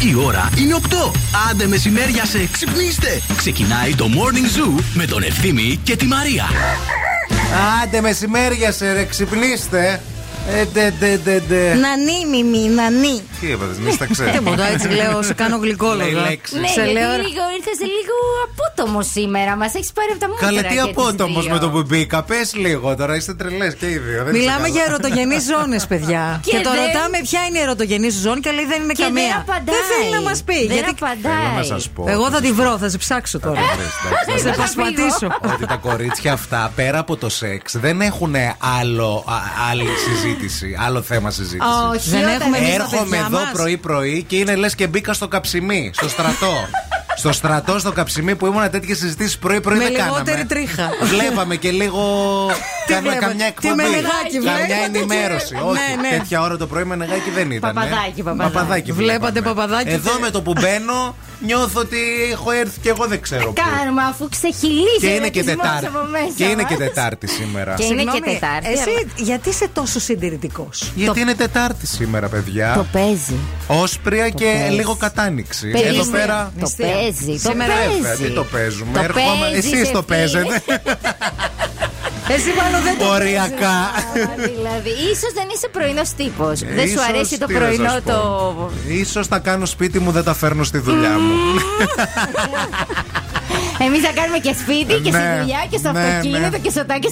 Η ώρα είναι 8. Άντε μεσημέρια σε ξυπνήστε. Ξεκινάει το Morning Zoo με τον Ευθύμη και τη Μαρία. Άντε μεσημέρια σε ρε, ξυπνήστε. Ε, ντε, ντε, ντε, ντε. Νανί, μιμι, νανί. Τι έπαθες, μη στα ξέρω. Τίποτα, έτσι λέω, σου κάνω Λέει γλυκόλογα. λέξεις. Ναι, Σε γιατί λέω, λίγο ήρθες λίγο απότομο σήμερα. Μας έχεις πάρει από τα μούτρα. Καλέ, τι και τις απότομος δύο. με το που μπήκα. Πες λίγο τώρα, είστε τρελές και οι δύο. δεν είστε Μιλάμε καλά. για ερωτογενείς ζώνες, παιδιά. Και Και, το δεν- ρωτάμε ποια είναι η ερωτογενής σου ζώνη και λέει δεν είναι Και δεν καμία. απαντάει. θέλει να μας πει. Δεν γιατί απαντάει. Θέλω να σας πω. εγώ θα τη βρω, θα σε ψάξω τώρα. Βρες, εντάξει, Θα σε εντάξει. πασπατήσω. Ότι τα κορίτσια αυτά πέρα από το σεξ δεν έχουν άλλο, α- άλλη συζήτηση, άλλο θέμα συζήτηση. Όχι, Δεν όταν έχουμε εμείς τα Έρχομαι παιδιά εδώ μας. πρωί-πρωί και είναι λες και μπήκα στο καψιμί, στο στρατό. στο στρατό, στο καψιμί που ήμουν τέτοιες συζητήσεις πρωί-πρωί Με δεν λιγότερη κάναμε. τρίχα. Βλέπαμε και λίγο. Κάναμε βλέπατε; καμιά Τι εκπομπή. μενεγάκι Καμιά βλέπατε; ενημέρωση. Ναι, Όχι, ναι. τέτοια ώρα το πρωί μενεγάκι δεν ήταν. Παπαδάκι, παπαδάκι. Βλέπατε βλέπαμε. παπαδάκι Εδώ και- με το που μπαίνω νιώθω ότι έχω έρθει και εγώ δεν ξέρω πού. Κάνουμε αφού ξεχυλίζει. Και είναι και ερωτισμός Τετάρτη. από μέσα Και είναι και μας. Τετάρτη σήμερα. Και είναι και Συγγνώμη, Τετάρτη. Εσύ αλλά γιατί είσαι τόσο συντηρητικός; Γιατί είναι Τετάρτη σήμερα, παιδιά. Το παίζει. Όσπρια και παίζει. λίγο κατάνοιξη. Περίμενε. Εδώ πέρα. Το Νηστεία. παίζει. Το Σήμερα Βέβαια, παίζει. τι το παίζουμε. Το Ερχόμαστε- παίζεις, Εσείς το ευθύ. παίζετε. Εσύ μάλλον δεν το Οριακά. Α, Δηλαδή, ίσως δεν είσαι πρωινός τύπος. Δεν σου Ε, Ίσως, αρέσει το τι να πρωινό σας πω. το. Ίσως τα κάνω σπίτι μου, δεν τα φέρνω στη δουλειά μου. Εμείς θα κάνουμε και σπίτι και στη Ναι, δουλειά και στο ναι, αυτοκίνητο ναι. και στο τάκι.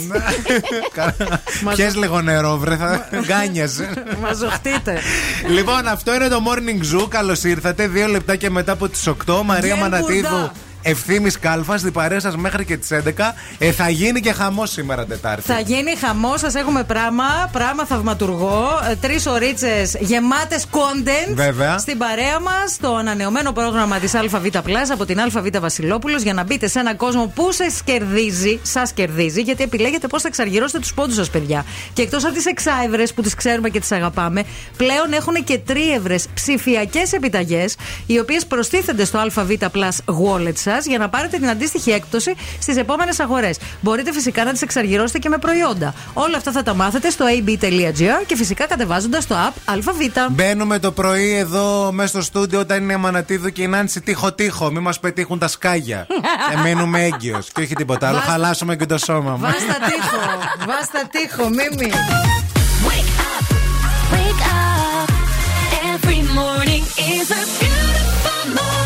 Πιες λίγο νερό, βρε, θα γκάνιασε. μαζοχτείτε. Λοιπόν, αυτό είναι το Morning Zoo. Καλώς ήρθατε. Δύο λεπτά και μετά από τις 8. Μαρία Γεν Μανατίδου. Μπουρδά. Ευθύνη Κάλφας, στην παρέα σας μέχρι και τις 11. Ε, θα γίνει και χαμός σήμερα Τετάρτη. Θα γίνει χαμός, σας έχουμε πράγμα, πράγμα θαυματουργό. Τρεις ωρίτσε γεμάτες content Βέβαια. στην παρέα μας, το ανανεωμένο πρόγραμμα της ΑΒ Plus από την ΑΒ Βασιλόπουλος για να μπείτε σε έναν κόσμο που σα κερδίζει, σας κερδίζει, γιατί επιλέγετε πώς θα εξαργυρώσετε τους πόντους σας, παιδιά. Και εκτός από τις εξάευρες που τις ξέρουμε και τις αγαπάμε, πλέον έχουν και τρίευρες ψηφιακές επιταγές, οι οποίες προστίθενται στο ΑΒ Plus wallet σας για να πάρετε την αντίστοιχη έκπτωση στις επόμενες αγορές. Μπορείτε φυσικά να τις εξαργυρώσετε και με προϊόντα. Όλα αυτά θα τα μάθετε στο ab.gr και φυσικά κατεβάζοντας το app ΑΒ. Μπαίνουμε το πρωί εδώ μέσα στο στούντιο όταν είναι η Μανατίδου και η Νάνση τείχο τείχο. Μην μας πετύχουν τα σκάγια. ε, μένουμε έγκυος και όχι τίποτα άλλο. Βάστα- Χαλάσουμε και το σώμα μας. Βάστα τείχο, βάστα τείχο, μίμη. Wake up, wake up. Every morning is a beautiful morning.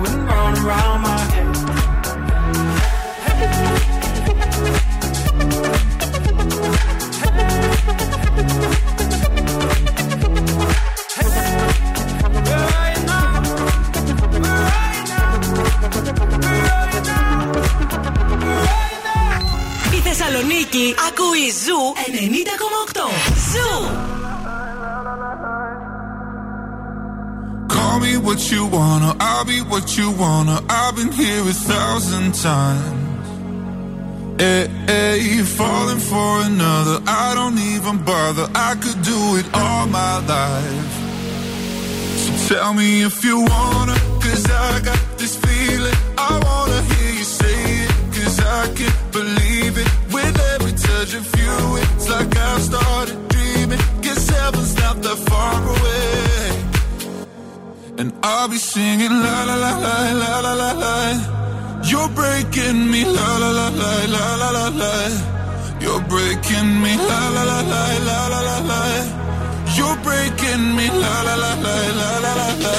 ακούει Ζου 90,8. Ζου! Call me what you wanna, I'll be what you wanna. I've been here a thousand times. Hey, hey, falling for another, I don't even bother. I could do it all my life. So tell me if you wanna, cause I got like I've started dreaming. Guess heaven's not that far away. And I'll be singing la la la la la la la la. You're breaking me la la la la la la la la. You're breaking me la la la la la la la la. You're breaking me la la la la la la la la.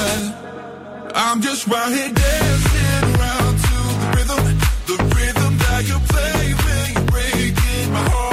I'm just right here dancing around to the rhythm, the rhythm that you play when you're breaking my heart.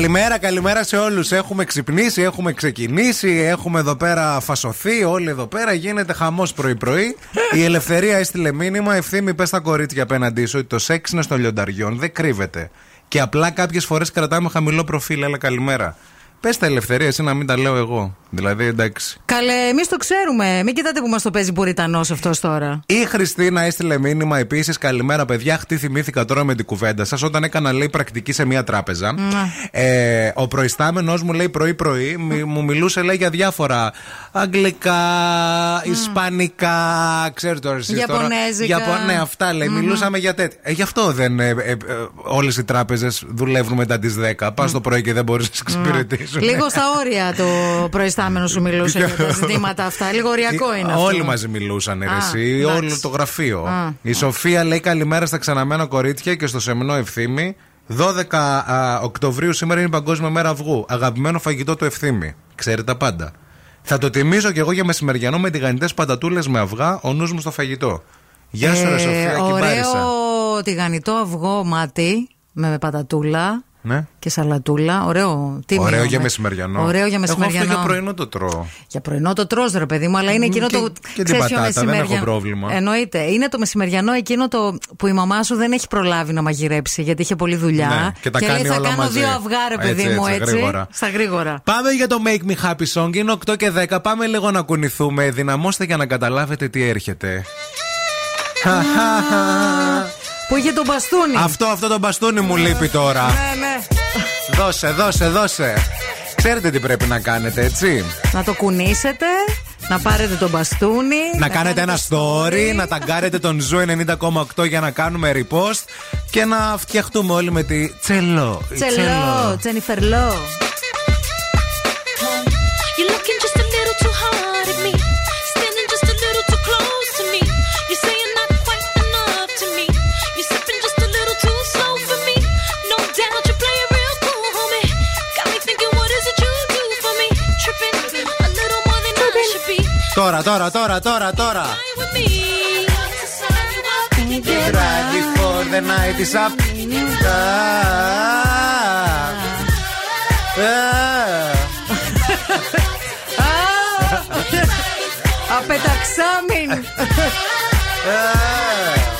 Καλημέρα, καλημέρα σε όλους. Έχουμε ξυπνήσει, έχουμε ξεκινήσει, έχουμε εδώ πέρα φασωθεί. Όλοι εδώ πέρα γίνεται χαμός πρωί-πρωί. Η ελευθερία έστειλε μήνυμα. Ευθύμη, πες στα κορίτσια απέναντί σου ότι το σεξ είναι στο λιονταριόν, δεν κρύβεται. Και απλά κάποιες φορές κρατάμε χαμηλό προφίλ. Έλα, καλημέρα. Πες τα ελευθερία, εσύ να μην τα λέω εγώ. Δηλαδή, εντάξει. Καλέ, εμείς το ξέρουμε. Μην κοιτάτε που μας το παίζει Πουριτανός αυτός τώρα. Η Χριστίνα έστειλε μήνυμα επίσης. Καλημέρα, παιδιά. Χτί θυμήθηκα τώρα με την κουβέντα σας. Όταν έκανα, λέει, πρακτική σε μια τράπεζα. Ε, ο προϊστάμενος μου, λέει, πρωί-πρωί, μι- μου μιλούσε, λέει, για διάφορα αγγλικά, ισπανικά, ξέρετε τώρα εσείς τώρα. Ιαπωνέζικα. ναι, αυτά λέει. Μιλούσαμε για τέτοια. Ε, γι' αυτό δεν. Ε, ε, ε, Όλες οι τράπεζες δουλεύουν μετά τις 10. Πας το πρωί και δεν μπορείς να σε εξυπηρετήσουν. Λίγο στα όρια το προϊστάμενο σου μιλούσε για τα ζητήματα αυτά. Λίγο οριακό είναι αυτό. Ε, Όλοι μαζί μιλούσαν, ρε, Α, εσύ, εντάξει. όλο το γραφείο. Α, Η Σοφία λέει καλημέρα στα ξαναμένα κορίτσια και στο σεμνό ευθύμη. 12 α, Οκτωβρίου σήμερα είναι η Παγκόσμια Μέρα Αυγού. Αγαπημένο φαγητό του ευθύμη. Ξέρει τα πάντα. Θα το τιμήσω κι εγώ για μεσημεριανό με τηγανιτές πατατούλες με αυγά, ο νους μου στο φαγητό. Γεια σου, ρε Σοφία, ωραίο κυμπάρισα. τηγανιτό αυγό μάτι με πατατούλα Ναι. και σαλατούλα. Ωραίο. Τι Ωραίο μιλάμε. για μεσημεριανό. Ωραίο για Εγώ μεσημεριανό. αυτό για πρωινό το τρώω. Για πρωινό το τρως ρε παιδί μου, αλλά είναι Μ, εκείνο και- το. και την ξέρεις ποιο πατάτα, δεν μεσημεριά- έχω πρόβλημα. Εννοείται. Είναι το μεσημεριανό εκείνο το που η μαμά σου δεν έχει προλάβει να μαγειρέψει γιατί είχε πολλή δουλειά. Ναι, και τα λέει κάνει θα όλα κάνω μαζί. δύο αυγά, ρε παιδί Έτσι, μου, έτσι, έτσι. γρήγορα. Στα γρήγορα. Πάμε για το Make Me Happy Song. Είναι 8 και 10. Πάμε λίγο να κουνηθούμε. Δυναμώστε για να καταλάβετε τι έρχεται. Που είχε τον μπαστούνι. αυτό, αυτό το μπαστούνι μου λείπει τώρα. Ναι, ναι. Δώσε, δώσε, δώσε. Ξέρετε τι πρέπει να κάνετε, έτσι; Να το κουνήσετε, να πάρετε τον μπαστούνι. Να κάνετε ένα story, να ταγκάρετε τον Zoo 90,8 για να κάνουμε repost και να φτιαχτούμε όλοι με τη J.Lo. η J.Lo, Τζένιφερ τώρα, τώρα, τώρα, τώρα, τώρα. Drag for the night is up. Ah. Ah. Απεταξάμιν. Ah.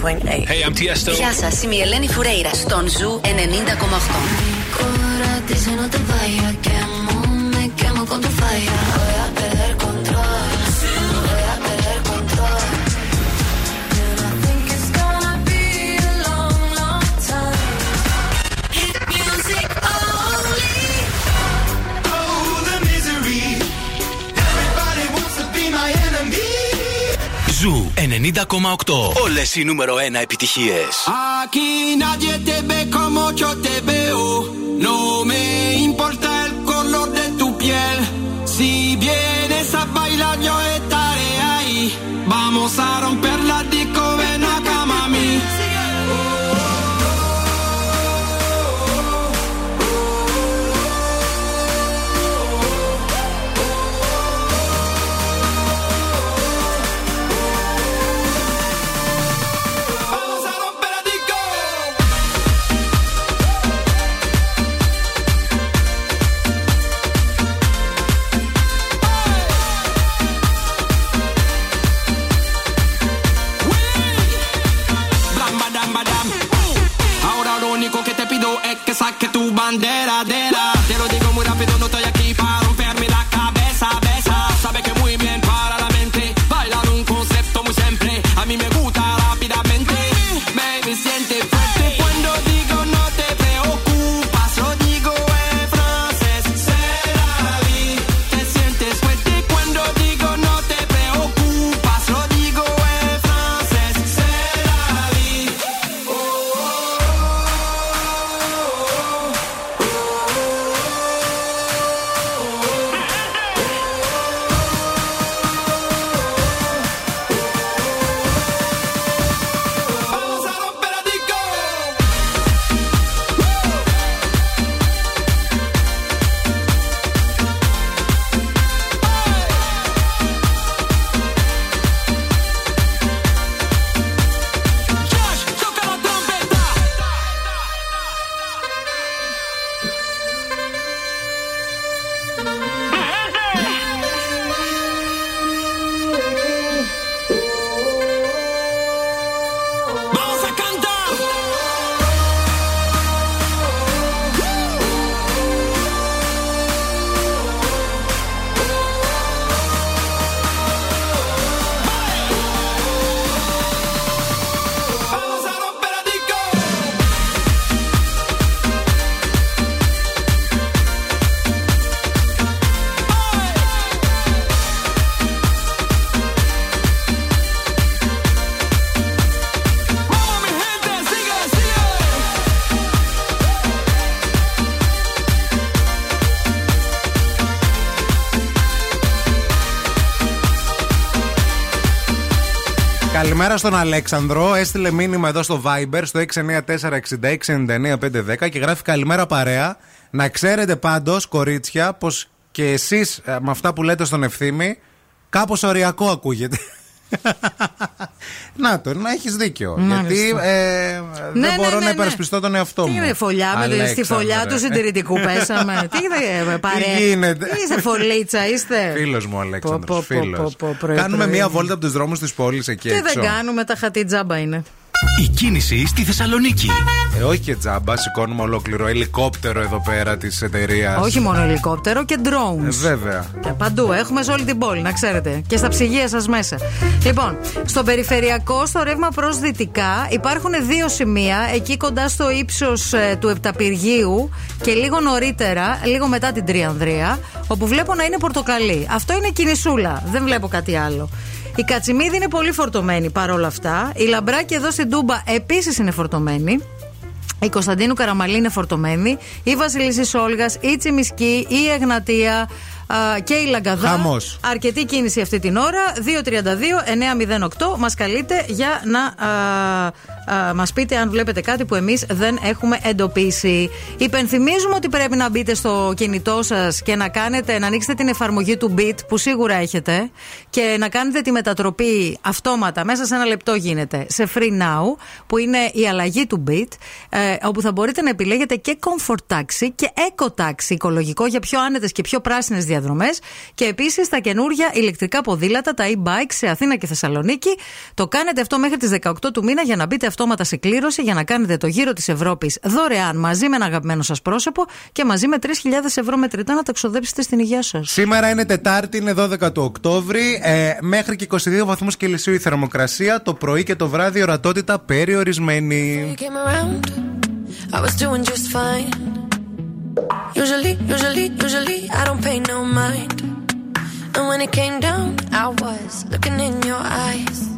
Hey, I'm Tiesto. Γεια σας, είμαι η Ελένη Φουρέιρα στον Ζου 90,8. Όλε οι νούμερο 1 επιτυχίε. Aquí nadie te ve como yo te veo. No me importa Καλημέρα στον Αλέξανδρο. Έστειλε μήνυμα εδώ στο Viber στο 694-6699-510 και γράφει Καλημέρα παρέα. Να ξέρετε πάντως, κορίτσια, πως και εσείς με αυτά που λέτε στον ευθύμη, κάπως οριακό ακούγεται. Να το, να έχεις δίκιο. Μάλιστα. Γιατί ε, Ναι, δεν ναι, μπορώ ναι, να ναι. υπερασπιστώ τον εαυτό Τι μου. είναι φωλιά, με, στη Αλέξανδρε. φωλιά του συντηρητικού πέσαμε. Τι είναι, παρέα; γίνεται; Τι είστε φωλίτσα, είστε; Φίλος μου, Πω, Αλέξανδρος, πω, πω, φίλος. πω, πω, πρωί, Κάνουμε πρωί. μία βόλτα από τους δρόμους της πόλης εκεί Τι έξω. δεν κάνουμε, τα χατή τζάμπα είναι. Η κίνηση στη Θεσσαλονίκη. Ε, όχι και τζάμπα, σηκώνουμε ολόκληρο ελικόπτερο εδώ πέρα της εταιρείας. Όχι μόνο ελικόπτερο και drones. Ε, βέβαια. Και παντού, έχουμε σε όλη την πόλη, να ξέρετε. Και στα ψυγεία σας μέσα. Λοιπόν, στο περιφερειακό, στο ρεύμα προς δυτικά, υπάρχουν δύο σημεία. Εκεί κοντά στο ύψος του Επταπηργείου και λίγο νωρίτερα, λίγο μετά την Τριανδρία, όπου βλέπω να είναι πορτοκαλί. Αυτό είναι κινησούλα. Δεν βλέπω κάτι άλλο. Η Κατσιμίδη είναι πολύ φορτωμένη παρόλα αυτά. Η Λαμπράκη εδώ στην Τούμπα επίσης είναι φορτωμένη. Η Κωνσταντίνου Καραμαλή είναι φορτωμένη. Η Βασιλίση Όλγα, η Τσιμισκή, η Εγνατία α, και η Λαγκαδά. Χαμός. Αρκετή κίνηση αυτή την ώρα. 232-908 μας καλείτε για να α, μας πείτε αν βλέπετε κάτι που εμείς δεν έχουμε εντοπίσει. Υπενθυμίζουμε ότι πρέπει να μπείτε στο κινητό σας και να κάνετε, να ανοίξετε την εφαρμογή του Beat που σίγουρα έχετε και να κάνετε τη μετατροπή αυτόματα. Μέσα σε ένα λεπτό γίνεται σε Free Now που είναι η αλλαγή του Beat ε, όπου θα μπορείτε να επιλέγετε και Comfort Taxi και Eco Taxi οικολογικό για πιο άνετες και πιο πράσινες διαδρομές και επίσης τα καινούργια ηλεκτρικά ποδήλατα, τα e-bike σε Αθήνα και Θεσσαλονίκη. Το κάνετε αυτό μέχρι τις 18 του μήνα για να μπείτε αυτόματα σε κλήρωση για να κάνετε το γύρο της Ευρώπης δωρεάν μαζί με ένα αγαπημένο σας πρόσωπο και μαζί με 3.000 ευρώ μετρητά να τα ξοδέψετε στην υγεία σας. Σήμερα είναι Τετάρτη, είναι 12 του Οκτώβρη. Ε, μέχρι και 22 βαθμούς Κελσίου η θερμοκρασία. Το πρωί και το βράδυ ορατότητα περιορισμένη. You came around, I was doing just fine. Usually, usually, usually, I don't pay no mind. And when it came down, I was looking in your eyes.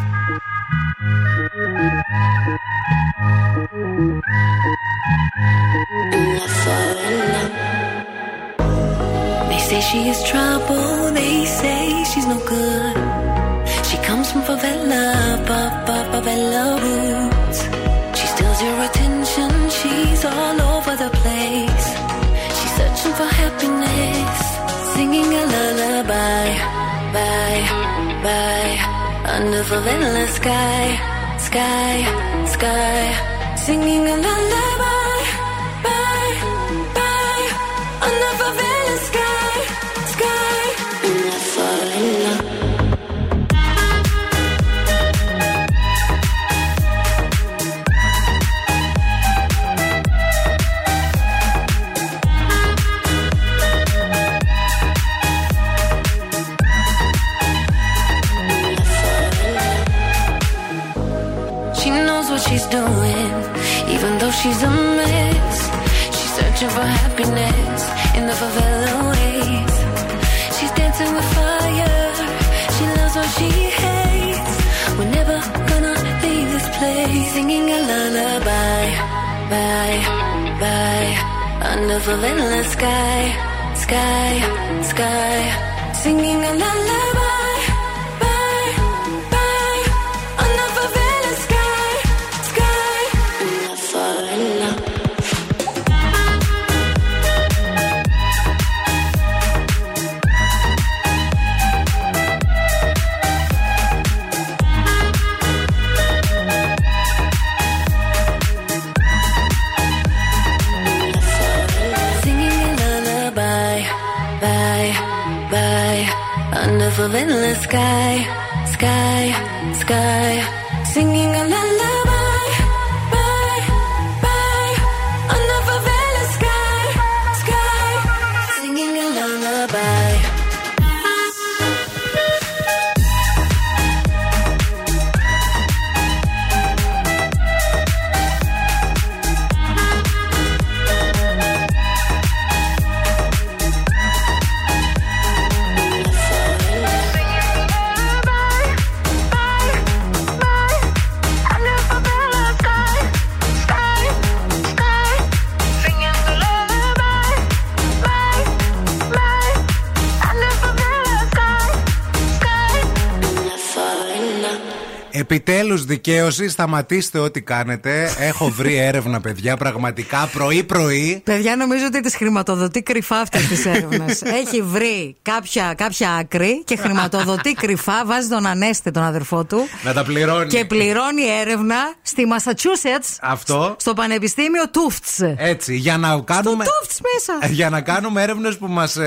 Δικαίωση, σταματήστε ό,τι κάνετε. Έχω βρει έρευνα, παιδιά, πραγματικά πρωί-πρωί. Παιδιά, νομίζω ότι τις χρηματοδοτεί κρυφά αυτές τις έρευνες. Έχει βρει κάποια, κάποια άκρη και χρηματοδοτεί κρυφά, βάζει τον Ανέστη, τον αδερφό του. Να τα πληρώνει. Και πληρώνει έρευνα στη Massachusetts, Αυτό. στο Πανεπιστήμιο Tufts. Έτσι, για να κάνουμε. Tufts μέσα. Για να κάνουμε έρευνες που μας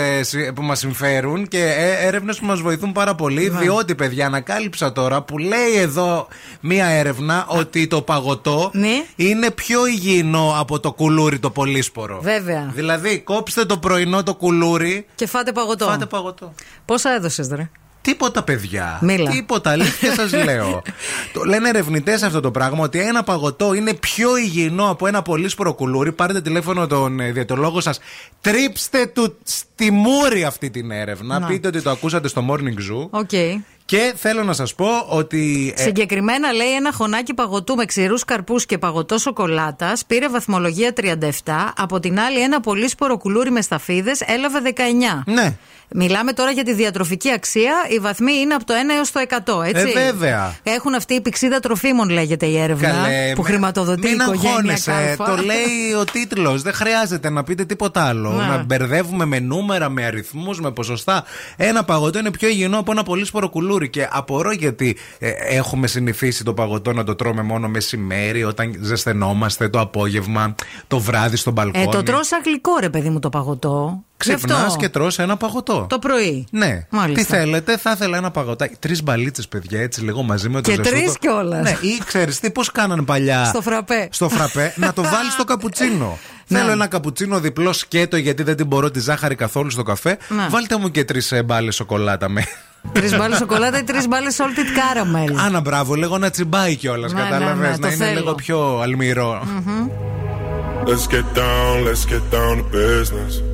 που μας συμφέρουν και έρευνες που μας βοηθούν πάρα πολύ. Ναι. Διότι, παιδιά, ανακάλυψα τώρα που λέει εδώ μία έρευνα ότι το παγωτό Ναι. είναι πιο υγιεινό από το κουλούρι το πολύσπορο. Βέβαια. Δηλαδή, κόψτε το πρωινό το κουλούρι. Και φάτε παγωτό. Φάτε παγωτό. Πόσα έδωσες, ρε. Τίποτα, παιδιά. Μίλα. Τίποτα, αλήθεια σας λέω. το λένε ερευνητές αυτό το πράγμα ότι ένα παγωτό είναι πιο υγιεινό από ένα πολύσπορο κουλούρι. Πάρετε τηλέφωνο τον ε, διαιτολόγο σας. Τρίψτε του στη μούρη αυτή την έρευνα. Να. Πείτε ότι το ακούσατε στο Morning Zoo. Ok. Και θέλω να σας πω ότι. ε, Συγκεκριμένα λέει ένα χωνάκι παγωτού με ξηρούς καρπούς και παγωτό σοκολάτας πήρε βαθμολογία 37. Από την άλλη, ένα πολύσπορο κουλούρι με σταφίδες έλαβε 19. ναι. Μιλάμε τώρα για τη διατροφική αξία. Οι βαθμοί είναι από το 1 έως το 100, έτσι. Ε, βέβαια. Έχουν αυτή η πυξίδα τροφίμων, λέγεται η έρευνα. Καλέ, που με- χρηματοδοτεί η μην οικογένεια αγχώνεσαι. Κάλφα. Το λέει ο τίτλος. Δεν χρειάζεται να πείτε τίποτα άλλο. Ναι. Να μπερδεύουμε με νούμερα, με αριθμούς, με ποσοστά. Ένα παγωτό είναι πιο υγιεινό από ένα πολύ σπόρο κουλούρι. Και απορώ γιατί ε, έχουμε συνηθίσει το παγωτό να το τρώμε μόνο μεσημέρι, όταν ζεσθενόμαστε, το απόγευμα, το βράδυ στο μπαλκόνι. Ε, το τρώω σαν γλυκό, ρε παιδί μου, το παγωτό. Γι' Ξυπνάς αυτό. και τρως ένα παγωτό. Το πρωί. Ναι. Μάλιστα. Τι θέλετε, θα ήθελα ένα παγωτάκι. Τρεις μπαλίτσες, παιδιά, έτσι λίγο μαζί με το Και ζεστό τρεις το- κιόλας. Ναι, ή ξέρεις τι, πώς κάνανε παλιά. Στο φραπέ. Στο φραπέ, να το βάλεις στο καπουτσίνο. Ναι. Θέλω ένα καπουτσίνο διπλό σκέτο, γιατί δεν την μπορώ τη ζάχαρη καθόλου στο καφέ. Ναι. Βάλτε μου και τρεις μπάλες σοκολάτα με. Τρεις μπάλες σοκολάτα ή τρεις μπάλες salted caramel. Άνα, μπράβο, λίγο να τσιμπάει κιόλας. Ναι, Κατάλαβες. ναι, ναι, να το είναι θέλω. λίγο πιο αλμυρό. Let's get down, let's get down to business.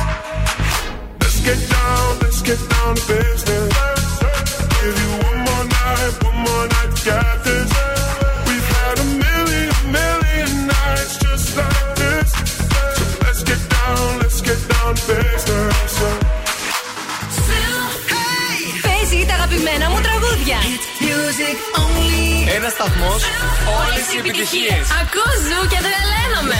Let's get down, let's get down to business. Give you one more night, one more night to get this. We've had a million, million nights just like this. So let's get down, let's get down to business. Παίζει τα αγαπημένα μου τραγούδια. Music only. Ένα σταθμό, όλε οι επιτυχίε. Ακούς ζου και τρελαίνομαι.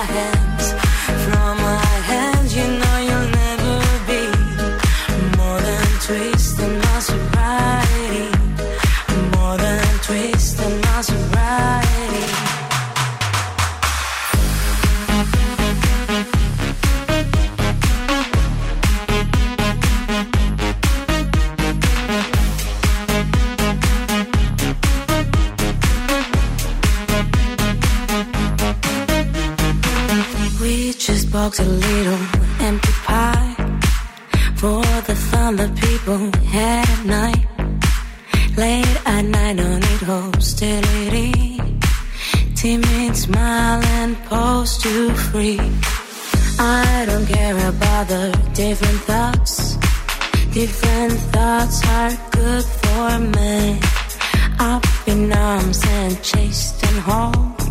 box a little empty pie for the fun that people had at night. Late at night, don't need hostility. Timid smile and pose too free. I don't care about the different thoughts. Different thoughts are good for me. Up in arms and chased and home.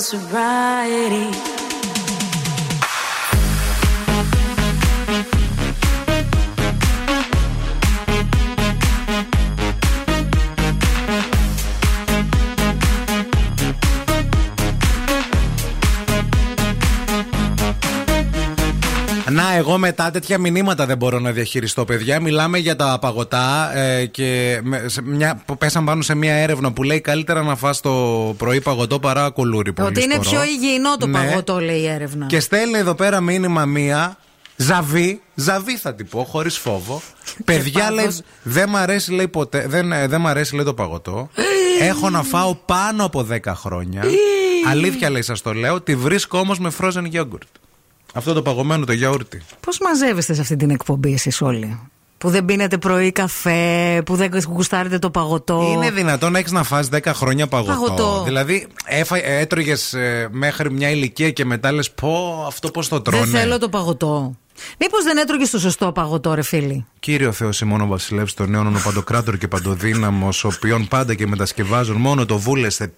sobriety. Εγώ μετά τέτοια μηνύματα δεν μπορώ να διαχειριστώ, παιδιά. Μιλάμε για τα παγωτά ε, και με, σε μια, που πέσαν πάνω σε μια έρευνα που λέει καλύτερα να φας το πρωί παγωτό παρά κουλούρι. πολύ Ότι είναι σκορό. πιο υγιεινό το Ναι. παγωτό, λέει η έρευνα. Και στέλνει εδώ πέρα μήνυμα μία. Ζαβή, ζαβή θα την πω, χωρίς φόβο. Παιδιά πάθος. λέει, δεν μ' αρέσει, λέει, ποτέ, δεν, ε, δεν μ' αρέσει λέει, το παγωτό. Έχω να φάω πάνω από 10 χρόνια. Αλήθεια λέει, σας το λέω. Τη βρίσκω όμως με frozen yogurt. Αυτό το παγωμένο το γιαούρτι. Πώς μαζεύεστε σε αυτή την εκπομπή εσείς όλοι; Που δεν πίνετε πρωί καφέ, που δεν γουστάρετε το παγωτό; Είναι δυνατόν να έχεις να φας 10 χρόνια παγωτό. Παγωτό. Δηλαδή, έτρωγες μέχρι μια ηλικία και μετά λες, πω αυτό πώς το τρώνε. Δεν θέλω το παγωτό. Μήπως δεν έτρωγες το σωστό παγωτό, ρε φίλοι. Κύριο Θεό ημών ο Βασιλεύς των Νέων, ο Παντοκράτορ και Παντοδύναμος, ο οποίον πάντα και μετασκευάζουν μόνο το βούλεστε.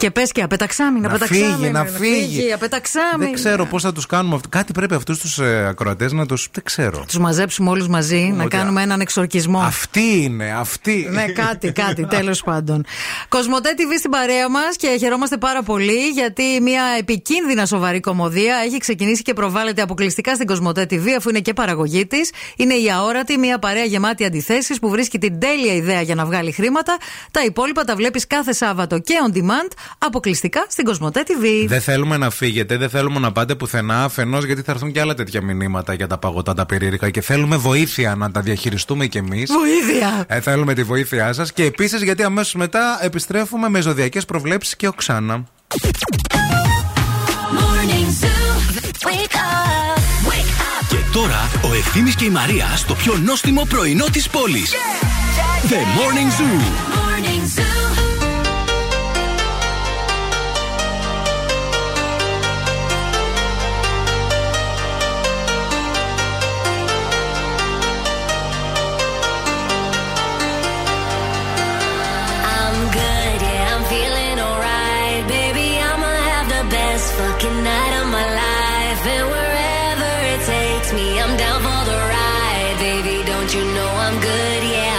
Και πες και απεταξάμι, να Να πεταξάμι. φύγει, να φύγει. Απεταξάμι. Δεν ξέρω πώς θα τους κάνουμε αυτό. Κάτι πρέπει αυτούς τους ε, ακροατές να τους. Δεν ξέρω. Τους μαζέψουμε όλους μαζί, να Ότι κάνουμε έναν εξορκισμό. Αυτή είναι, αυτή. Ναι, κάτι, κάτι, τέλος πάντων. Κοσμοτέ TV στην παρέα μας και χαιρόμαστε πάρα πολύ γιατί μια επικίνδυνα σοβαρή κομμωδία έχει ξεκινήσει και προβάλλεται αποκλειστικά στην Κοσμοτέ TV αφού είναι και παραγωγή της. Είναι η αόρατη, μια παρέα γεμάτη αντιθέσεις που βρίσκει την τέλεια ιδέα για να βγάλει χρήματα. Τα υπόλοιπα τα βλέπεις κάθε Σάββατο και on demand αποκλειστικά στην Κοσμοτέ TV. Δεν θέλουμε να φύγετε, δεν θέλουμε να πάτε πουθενά αφενός γιατί θα έρθουν και άλλα τέτοια μηνύματα για τα παγωτά τα περίεργα και θέλουμε βοήθεια να τα διαχειριστούμε κι εμείς. Βοήθεια! Ε, θέλουμε τη βοήθειά σας και επίσης γιατί αμέσως μετά επιστρέφουμε με ζωδιακές προβλέψεις και οξάνα. Morning Zoo. Wake up. Wake up. Και τώρα ο Ευθύμης και η Μαρία στο πιο νόστιμο πρωινό της πόλης. The Morning Zoo. Morning Zoo. Me, I'm down for the ride. Baby, don't you know I'm good, yeah,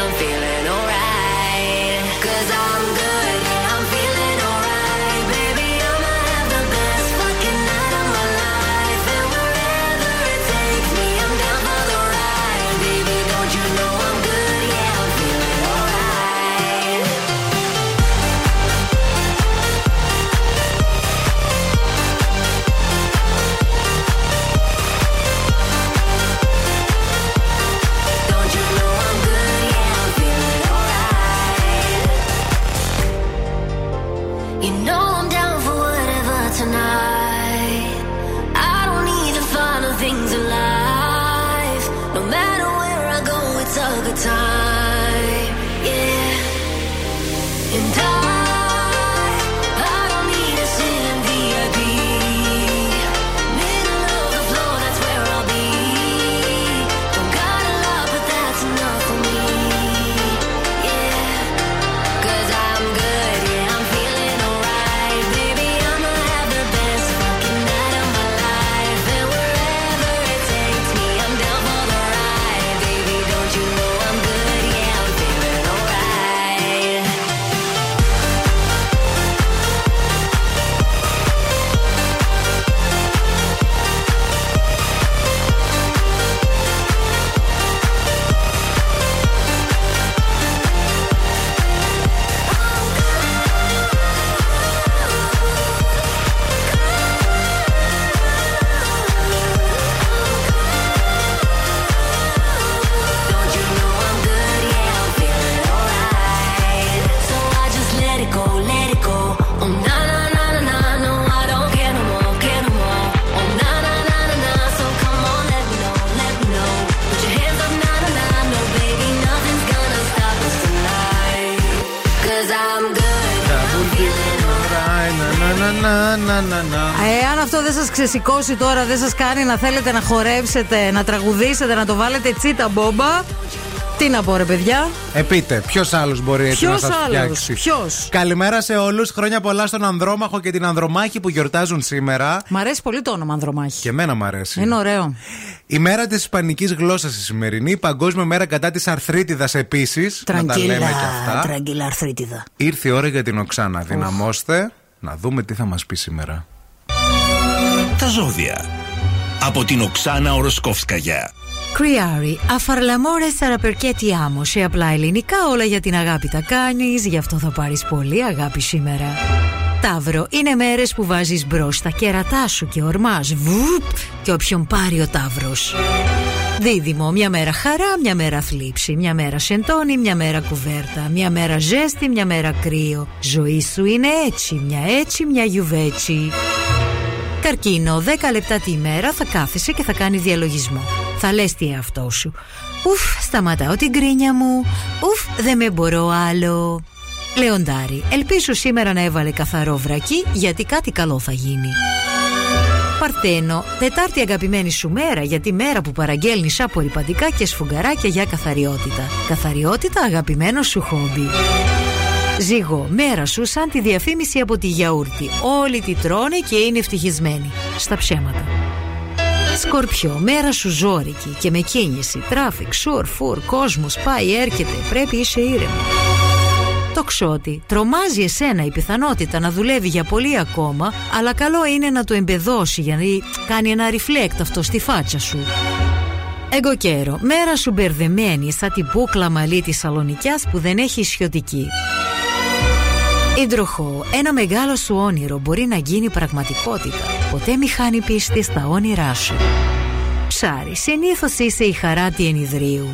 ξεσηκώσει τώρα, δεν σας κάνει να θέλετε να χορέψετε, να τραγουδήσετε, να το βάλετε τσίτα μπόμπα. Τι να πω, ρε παιδιά; Ε, πείτε, ποιος άλλος μπορεί έτσι Ποιος να σας άλλος, φτιάξει; ποιος; Καλημέρα σε όλους. Χρόνια πολλά στον Ανδρόμαχο και την Ανδρομάχη που γιορτάζουν σήμερα. Μ' αρέσει πολύ το όνομα Ανδρομάχη. Και εμένα μ' αρέσει. Είναι ωραίο. Η μέρα της Ισπανικής γλώσσας η σημερινή. Η Παγκόσμια μέρα κατά της Αρθρίτιδας επίσης. Να τα λέμε και αυτά. Τραγκίλα αρθρίτιδα. Ήρθε η ώρα για την Οξάνα. Δυναμώστε να δούμε τι θα μας πει σήμερα. Τα ζώδια. Από την Οξάνα Οροσκόφσκαγια. Κριάρι, αφαρλαμόρες sarà perché ti amo. Σε απλά ελληνικά όλα για την αγάπη τα κάνεις, γι' αυτό θα πάρεις πολύ αγάπη σήμερα. Ταύρο, είναι μέρες που βάζεις μπρος τα κέρατά σου και ορμάς βουπ και όποιον πάρει ο Ταύρος. Δίδυμο, μια μέρα χαρά, μια μέρα θλίψη, μια μέρα σεντόνι, μια μέρα κουβέρτα, μια μέρα ζέστη, μια μέρα κρύο. Ζωή σου είναι έτσι, μια έτσι, μια γιουβέτσι. Καρκίνο, 10 λεπτά τη μέρα θα κάθεσαι και θα κάνεις διαλογισμό. Θα λες τι εαυτό σου. Ουφ, σταματάω την κρίνια μου. Ουφ, δεν με μπορώ άλλο. Λεοντάρι, ελπίζω σήμερα να έβαλε καθαρό βρακί γιατί κάτι καλό θα γίνει. Παρθένο, Τετάρτη αγαπημένη σου μέρα γιατί μέρα που παραγγέλνεις απορριπαντικά και σφουγγαράκια για καθαριότητα. Καθαριότητα αγαπημένο σου χόμπι. Ζυγό, μέρα σου σαν τη διαφήμιση από τη γιαούρτι. Όλοι τη τρώνε και είναι ευτυχισμένοι. Στα ψέματα. Σκορπιό, μέρα σου ζόρικη και με κίνηση. Τράφικ, σουρ, φουρ, κόσμος πάει, έρχεται. Πρέπει είσαι ήρεμο. Το ξότι τρομάζει εσένα η πιθανότητα να δουλεύει για πολύ ακόμα, αλλά καλό είναι να το εμπεδώσει για να κάνει ένα reflect αυτό στη φάτσα σου. Εγκοκέρο, μέρα σου μπερδεμένη σαν την μπούκλα μαλλί της Σαλονικιάς που δεν έχει ισιωτική. Υδροχό, ένα μεγάλο σου όνειρο μπορεί να γίνει πραγματικότητα. Ποτέ μη χάνει πίστη στα όνειρά σου. Ψάρι, συνήθως είσαι η χαράτη ενιδρίου.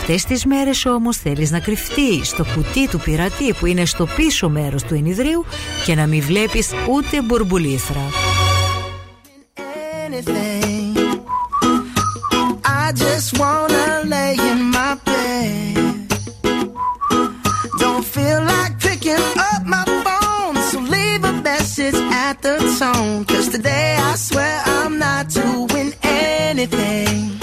Αυτές τις μέρες όμως θέλεις να κρυφτείς στο κουτί του πειρατή που είναι στο πίσω μέρος του ενιδρίου και να μην βλέπεις ούτε μπουρμπουλήθρα. anything. I just wanna tone. Cause today I swear I'm not doing anything.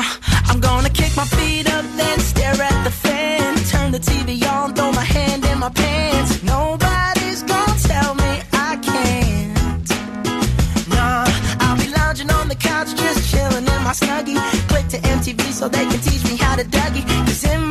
Uh, I'm gonna kick my feet up, then stare at the fan. Turn the TV on, throw my hand in my pants. Nobody's gonna tell me I can't. Nah, I'll be lounging on the couch, just chilling in my snuggie. Click to MTV so they can teach me how to Dougie. Cause in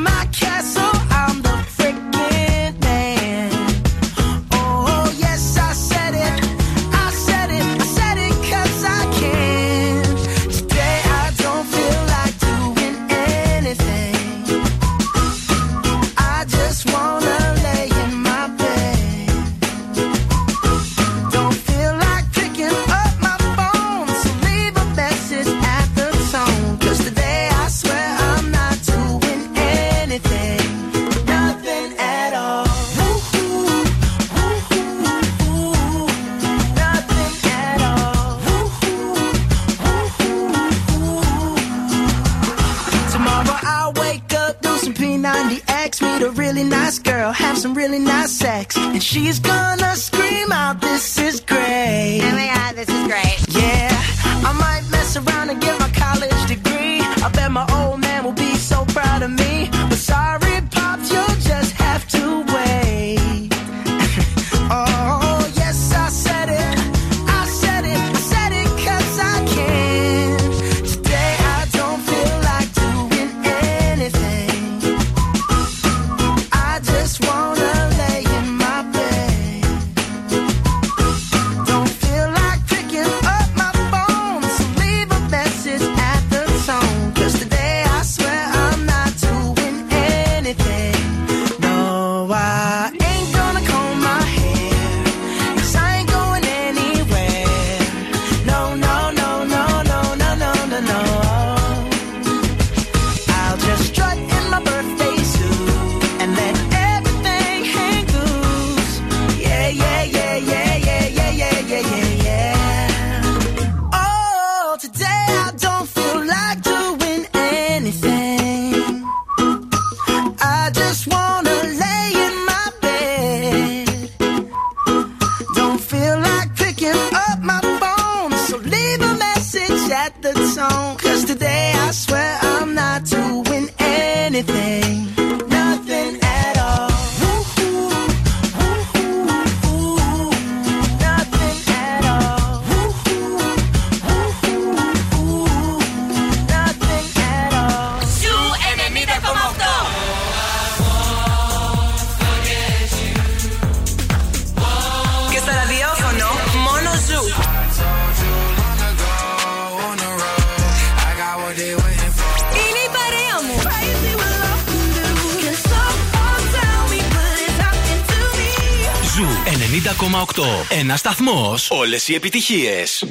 σταθμός, Όλες οι επιτυχίες.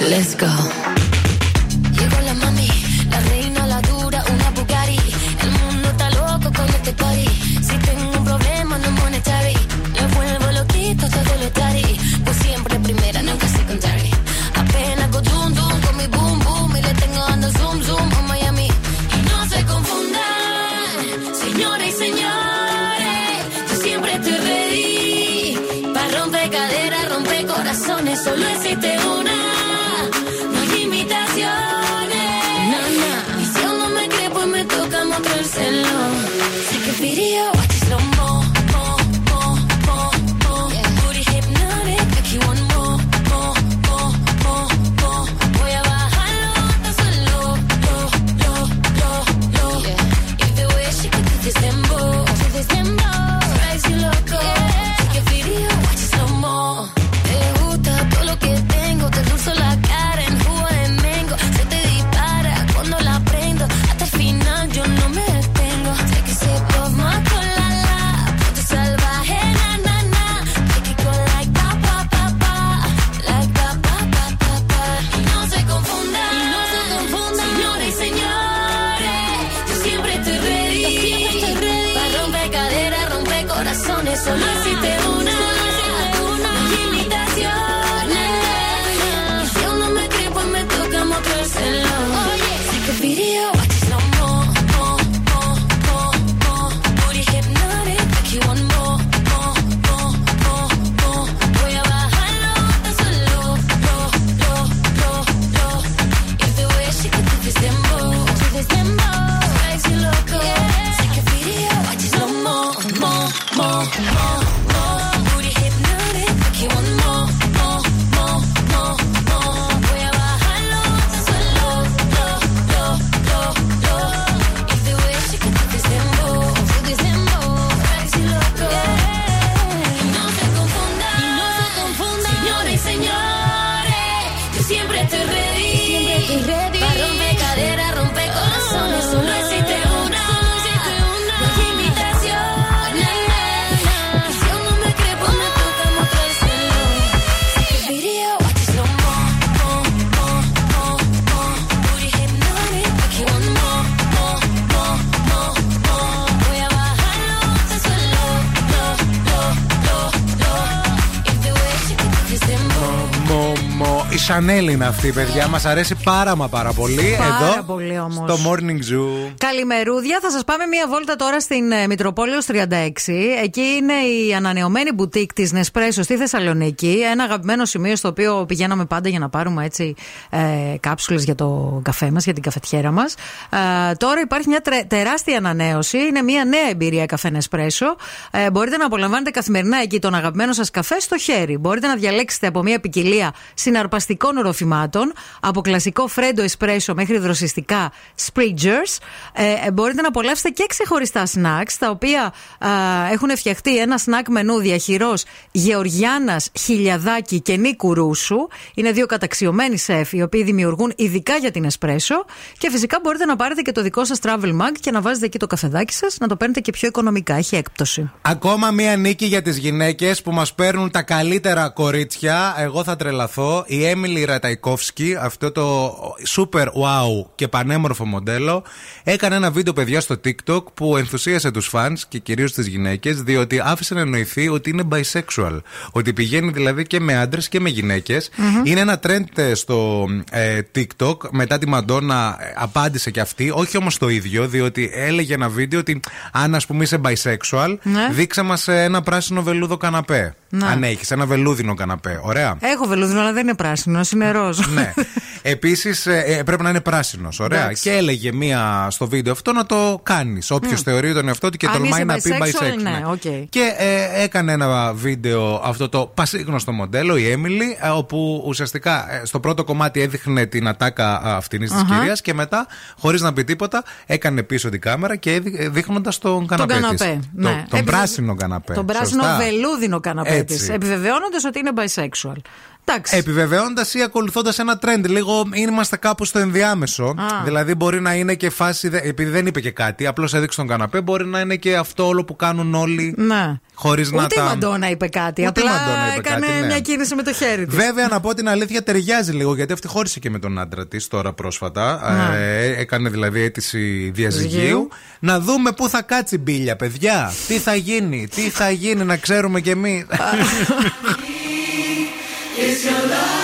Let's go. Chanel είναι αυτή, παιδιά. Μας αρέσει πάρα μα πάρα πολύ. Πάρα Εδώ πολύ όμως. στο Morning Zoo. Καλημερούδια, θα σας πάμε μία βόλτα τώρα στην ε, Μητροπόλεως 36. Εκεί είναι η ανανεωμένη μπουτίκ της Νεσπρέσο στη Θεσσαλονίκη. Ένα αγαπημένο σημείο στο οποίο πηγαίναμε πάντα για να πάρουμε έτσι ε, κάψουλες για το καφέ μας, για την καφετιέρα μας. Ε, τώρα υπάρχει μια τρε- τεράστια ανανέωση. Είναι μια νέα εμπειρία καφέ Νεσπρέσο. Ε, μπορείτε να απολαμβάνετε καθημερινά εκεί τον αγαπημένο σας καφέ στο χέρι. Μπορείτε να διαλέξετε από μια ποικιλία συναρπαστικών οροφημάτων, από κλασικό φρέντο εσπρέσο μέχρι δροσιστικά spridgers. Ε, ε, μπορείτε να απολαύσετε και ξεχωριστά snacks, τα οποία α, έχουν φτιαχτεί ένα snack μενού διαχειρός Γεωργιάνας Χιλιαδάκη και Νίκου Ρούσου. Είναι δύο καταξιωμένοι σεφ, οι οποίοι δημιουργούν ειδικά για την εσπρέσο. Και φυσικά μπορείτε να πάρετε και το δικό σας travel mug και να βάζετε εκεί το καφεδάκι σας, να το παίρνετε και πιο οικονομικά. Έχει έκπτωση. Ακόμα μία νίκη για τις γυναίκες που μας παίρνουν τα καλύτερα κορίτσια. Εγώ θα τρελαθώ. Η Έμιλι Ραταϊκόφσκι, αυτό το super wow και πανέμορφο μοντέλο, έκανε ένα βίντεο παιδιά στο TikTok που ενθουσίασε τους fans και κυρίως τις γυναίκες, διότι άφησε να εννοηθεί ότι είναι bisexual. Ότι πηγαίνει δηλαδή και με άντρες και με γυναίκες. Μμμ. Είναι ένα trend ε, στο ε, TikTok. Μετά τη Μαντόνα ε, απάντησε και αυτή, όχι όμως το ίδιο, διότι έλεγε ένα βίντεο ότι αν ας πούμε είσαι bisexual, Ναι. δείξε μας ένα πράσινο βελούδο καναπέ. Ναι. Αν έχεις ένα βελούδινο καναπέ. Ωραία. Έχω βελούδινο, αλλά δεν είναι πράσινος, είναι ροζ. Ναι. Επίσης πρέπει να είναι πράσινος. Ωραία. Εντάξει. Και έλεγε μία στο βίντεο αυτό να το κάνεις. Όποιος Μμ. θεωρεί τον εαυτό του και Αν τολμάει είσαι να πει bisexual, bisexual. ναι, οκ. Και ε, έκανε ένα βίντεο αυτό το πασίγνωστο μοντέλο, η Έμιλι, ε, όπου ουσιαστικά ε, στο πρώτο κομμάτι έδειχνε την ατάκα αυτής της Αχα. κυρίας και μετά, χωρίς να πει τίποτα, έκανε πίσω την κάμερα και δείχνοντας τον καναπέ. της. καναπέ, Το- ναι. Τον Επιβεβαι- πράσινο καναπέ. Τον πράσινο Σωστά. βελούδινο καναπέ Έτσι. τη. Επιβεβαιώνοντας ότι είναι bisexual. Εντάξει. Επιβεβαιώνοντα ή ακολουθώντας ένα trend. Λίγο είμαστε κάπου στο ενδιάμεσο. Α. Δηλαδή, μπορεί να είναι και φάση. δε- Επειδή δεν είπε και κάτι, απλώς έδειξε τον καναπέ, μπορεί να είναι και αυτό όλο που κάνουν όλοι. Ναι. Χωρίς να Ούτε τα. η Μαντόνα είπε κάτι. Ούτε η απλά Μαντόνα είπε έκανε κάτι, ναι. μια κίνηση με το χέρι της. Βέβαια, να πω την αλήθεια, ταιριάζει λίγο γιατί αυτή χώρισε και με τον άντρα της τώρα πρόσφατα. Να. Ε, έκανε δηλαδή αίτηση διαζυγίου. Διαζυγίου. Να δούμε πού θα κάτσει η μπίλια, παιδιά. Τι θα γίνει, τι θα γίνει, να ξέρουμε κι εμείς. Is your love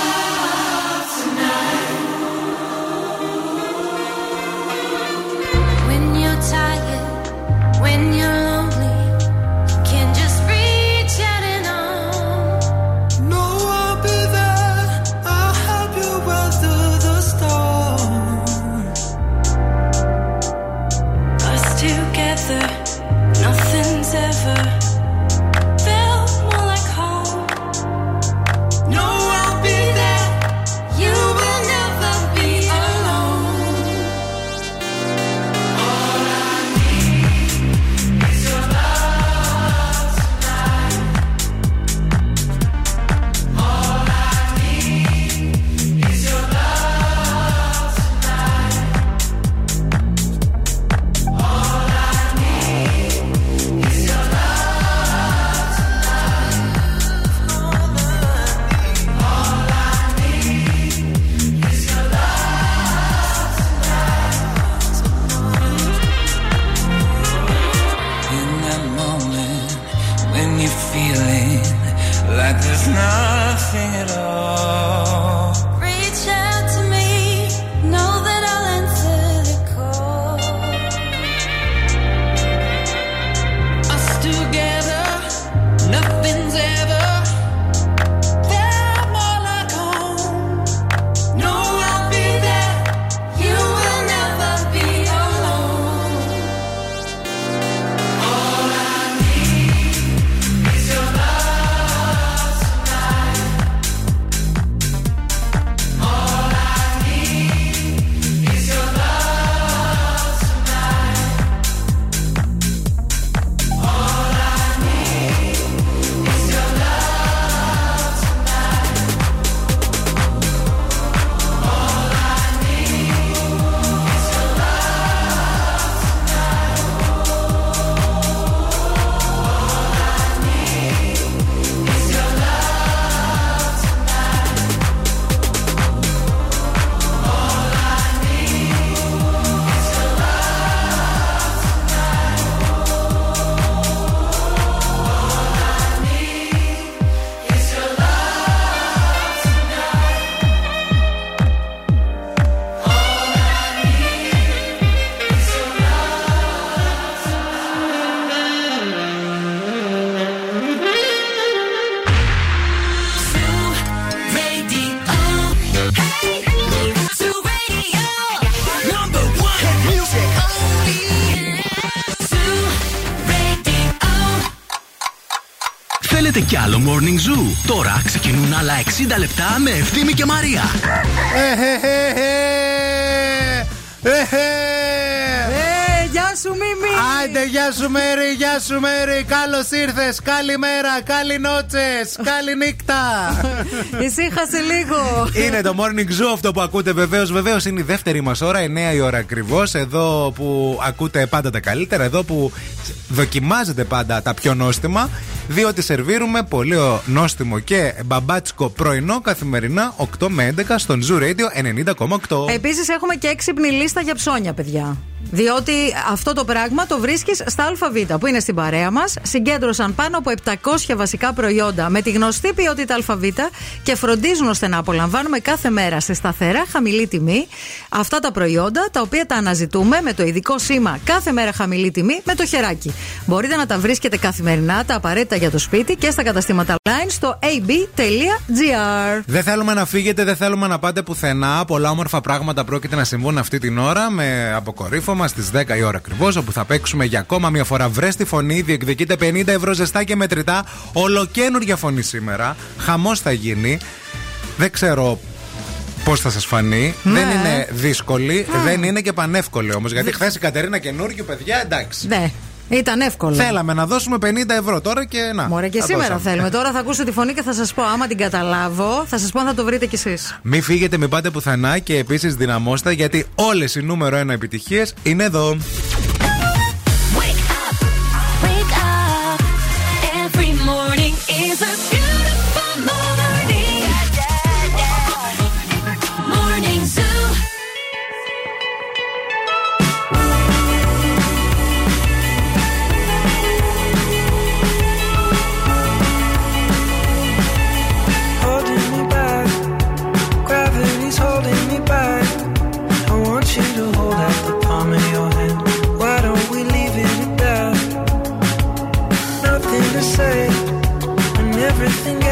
when you're feeling like there's nothing at all. 60 λεπτά με Ευθύμη και Μαρία. Ε, γεια σου Μίμη! Άντε, γεια σου Μέρι, γεια σου Μέρι. Καλώς ήρθες. Καλημέρα, καλή νότσες, καλή νύχτα. Ησύχασε λίγο. Είναι το morning zoo αυτό που ακούτε βεβαίως. Βεβαίως είναι η δεύτερη μας ώρα, 9 η ώρα ακριβώς. Εδώ που ακούτε πάντα τα καλύτερα. Εδώ που δοκιμάζετε πάντα τα πιο νόστιμα. Διότι σερβίρουμε πολύ νόστιμο και μπαμπάτσικο πρωινό καθημερινά 8 με 11 στον Zoo Radio 90,8. Επίσης έχουμε και έξυπνη λίστα για ψώνια, παιδιά. Διότι αυτό το πράγμα το βρίσκεις στα ΑΒ που είναι στην παρέα μας. Συγκέντρωσαν πάνω από 700 βασικά προϊόντα με τη γνωστή ποιότητα ΑΒ και φροντίζουν ώστε να απολαμβάνουμε κάθε μέρα σε σταθερά χαμηλή τιμή αυτά τα προϊόντα τα οποία τα αναζητούμε με το ειδικό σήμα κάθε μέρα χαμηλή τιμή με το χεράκι. Μπορείτε να τα βρίσκετε καθημερινά τα απαραίτητα για το σπίτι και στα καταστήματα online στο ab.gr. Δεν θέλουμε να φύγετε, δεν θέλουμε να πάτε πουθενά. Πολλά όμορφα πράγματα πρόκειται να συμβούν αυτή την ώρα με αποκορύφωμα στις 10 η ώρα ακριβώς, όπου θα παίξουμε για ακόμα μια φορά. Βρες τη φωνή, διεκδικείτε 50 ευρώ ζεστά και μετρητά. Ολοκένουργια φωνή σήμερα. Χαμός θα γίνει. Δεν ξέρω πώς θα σας φανεί. Ναι. Δεν είναι δύσκολη, δεν είναι και πανεύκολη όμως. Γιατί χθες η Κατερίνα καινούργιο, παιδιά, εντάξει. Ναι, ήταν εύκολο. Θέλαμε να δώσουμε 50 ευρώ τώρα και να. Μωρέ και τα σήμερα δώσαμε. θέλουμε. Τώρα θα ακούσω τη φωνή και θα σας πω. Άμα την καταλάβω, θα σας πω αν θα το βρείτε κι εσείς. Μην φύγετε, μην πάτε πουθενά και επίσης δυναμώστε γιατί όλες οι νούμερο 1 επιτυχίες είναι εδώ. Say when everything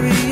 married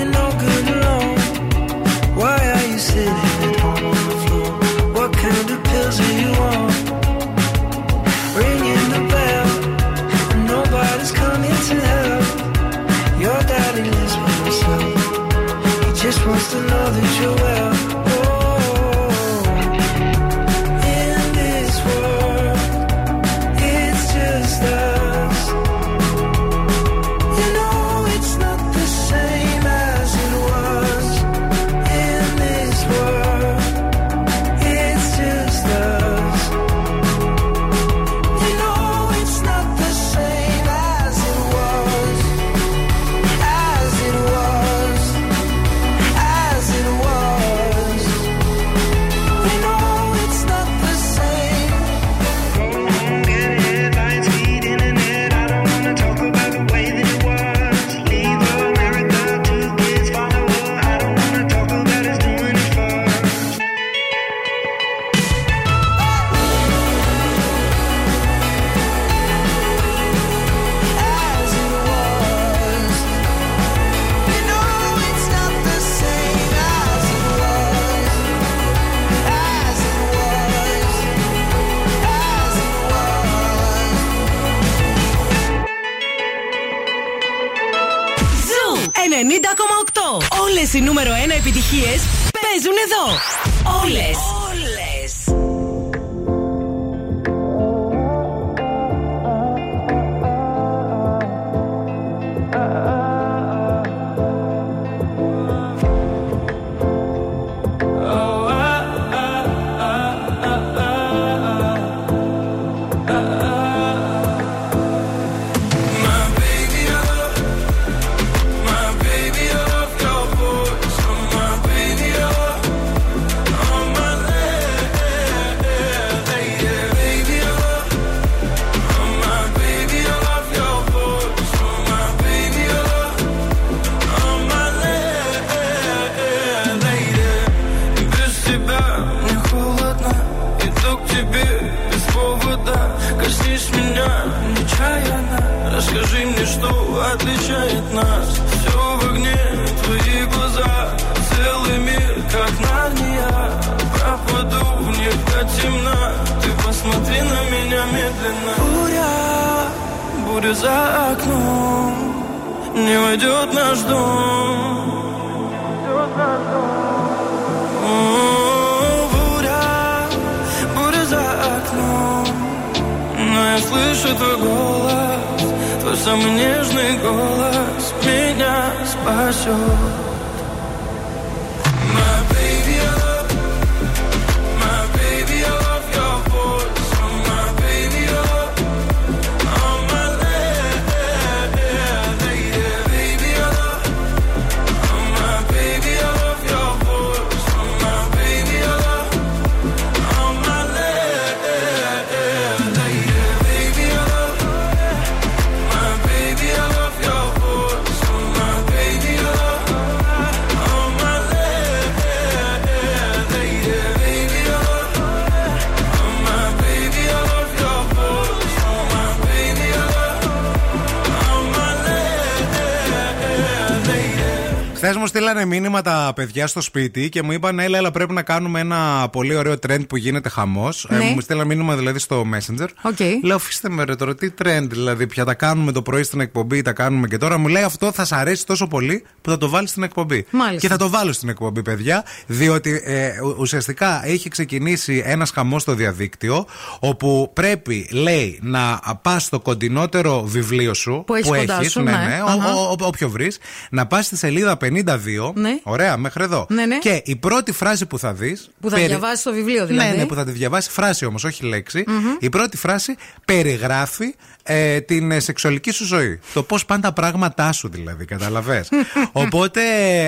στείλανε μήνυμα τα παιδιά στο σπίτι και μου είπαν: Έλα, έλα, πρέπει να κάνουμε ένα πολύ ωραίο trend που γίνεται χαμός. Ναι. μου στείλανε μήνυμα δηλαδή στο Messenger. Ok. Λέω: Αφήστε με ρε τώρα, τι trend δηλαδή. Πια τα κάνουμε το πρωί στην εκπομπή, τα κάνουμε και τώρα. Μου λέει αυτό θα σ' αρέσει τόσο πολύ που θα το βάλεις στην εκπομπή. Μάλιστα. Και θα το βάλω στην εκπομπή, παιδιά, διότι ε, ου- ουσιαστικά έχει ξεκινήσει ένας χαμός στο διαδίκτυο όπου πρέπει, λέει, να πας στο κοντινότερο βιβλίο σου Που έχεις κοντά έχεις, σου, ναι, ναι. ναι, ο- Αχα. ο- ο- όποιο βρεις, να πας στη σελίδα 52. Ναι. Ωραία, μέχρι εδώ. Ναι, ναι. Και η πρώτη φράση που θα δεις. Που θα διαβάσεις το βιβλίο δηλαδή. Ναι, ναι, που θα τη διαβάσεις. Φράση όμως, όχι λέξη. Η πρώτη φράση περιγράφει ε, την ε, σεξουαλική σου ζωή. Το πώς πάνε τα πράγματά σου, δηλαδή, καταλαβέ. Οπότε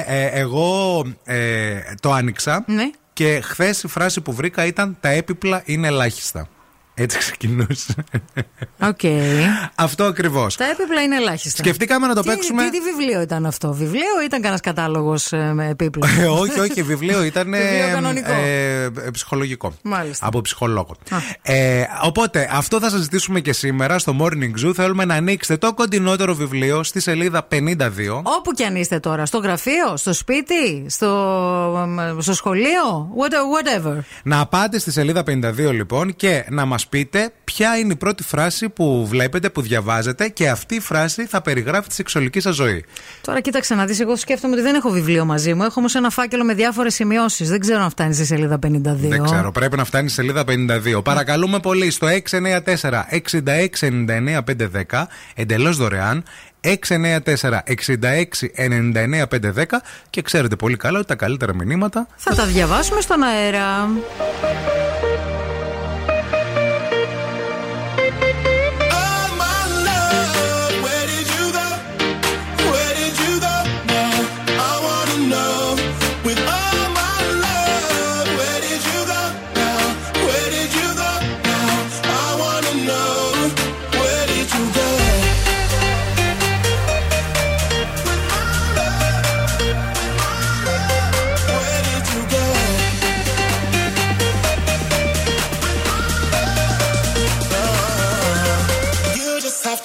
ε, εγώ ε, το άνοιξα. Ναι. Και χθες η φράση που βρήκα ήταν Τα έπιπλα είναι ελάχιστα. Έτσι ξεκινούσε. Οκ. Αυτό ακριβώς. Τα έπιπλα είναι ελάχιστα. Σκεφτήκαμε να το τι, παίξουμε. Τι, τι βιβλίο ήταν αυτό, Βιβλίο ή ήταν κανένας κατάλογος με επίπλα; Ε, όχι, όχι, βιβλίο ήταν. ε, Βιβλίο κανονικό. ε, ε, ψυχολογικό. Μάλιστα. Από ψυχολόγο. Ε, οπότε, αυτό θα σας ζητήσουμε και σήμερα στο Morning Zoo. Θέλουμε να ανοίξετε το κοντινότερο βιβλίο στη σελίδα 52. Όπου και αν είστε τώρα, στο γραφείο, στο σπίτι, στο, στο σχολείο, what- whatever. Να πάτε στη σελίδα 52 λοιπόν και να μας πείτε ποια είναι η πρώτη φράση που βλέπετε, που διαβάζετε και αυτή η φράση θα περιγράφει τη σεξουαλική σας ζωή. Τώρα κοίταξε να δεις, εγώ σκέφτομαι ότι δεν έχω βιβλίο μαζί μου. Έχω όμως ένα φάκελο με διάφορες σημειώσεις. Δεν ξέρω αν φτάνει στη σελίδα 52. Δεν ξέρω, πρέπει να φτάνει στη σελίδα 52. Παρακαλούμε πολύ στο 694-6699-510, εντελώς δωρεάν. 694-6699-510 και ξέρετε πολύ καλά ότι τα καλύτερα μηνύματα Θα τα διαβάσουμε στον αέρα.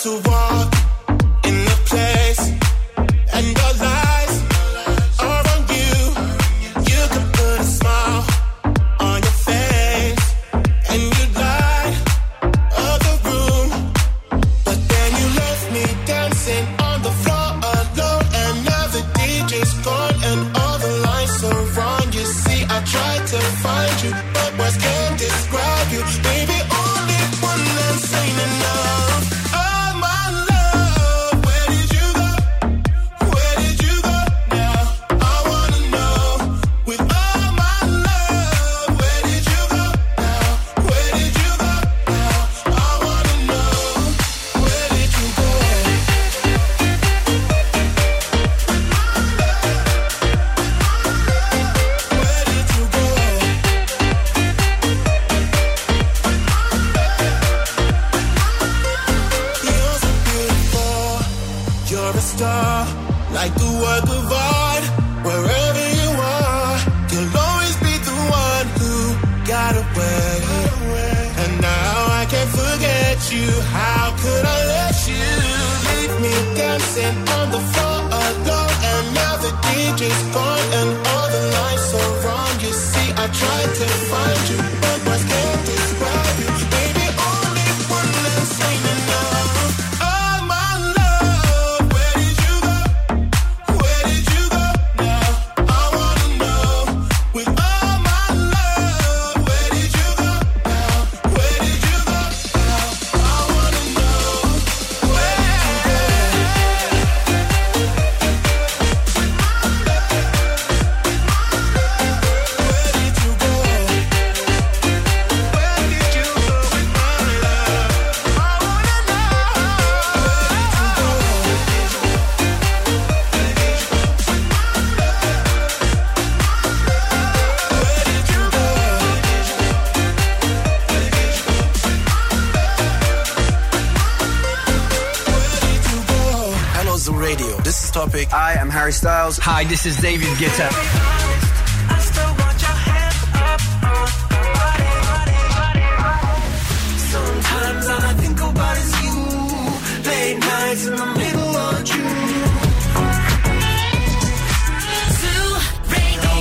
souvent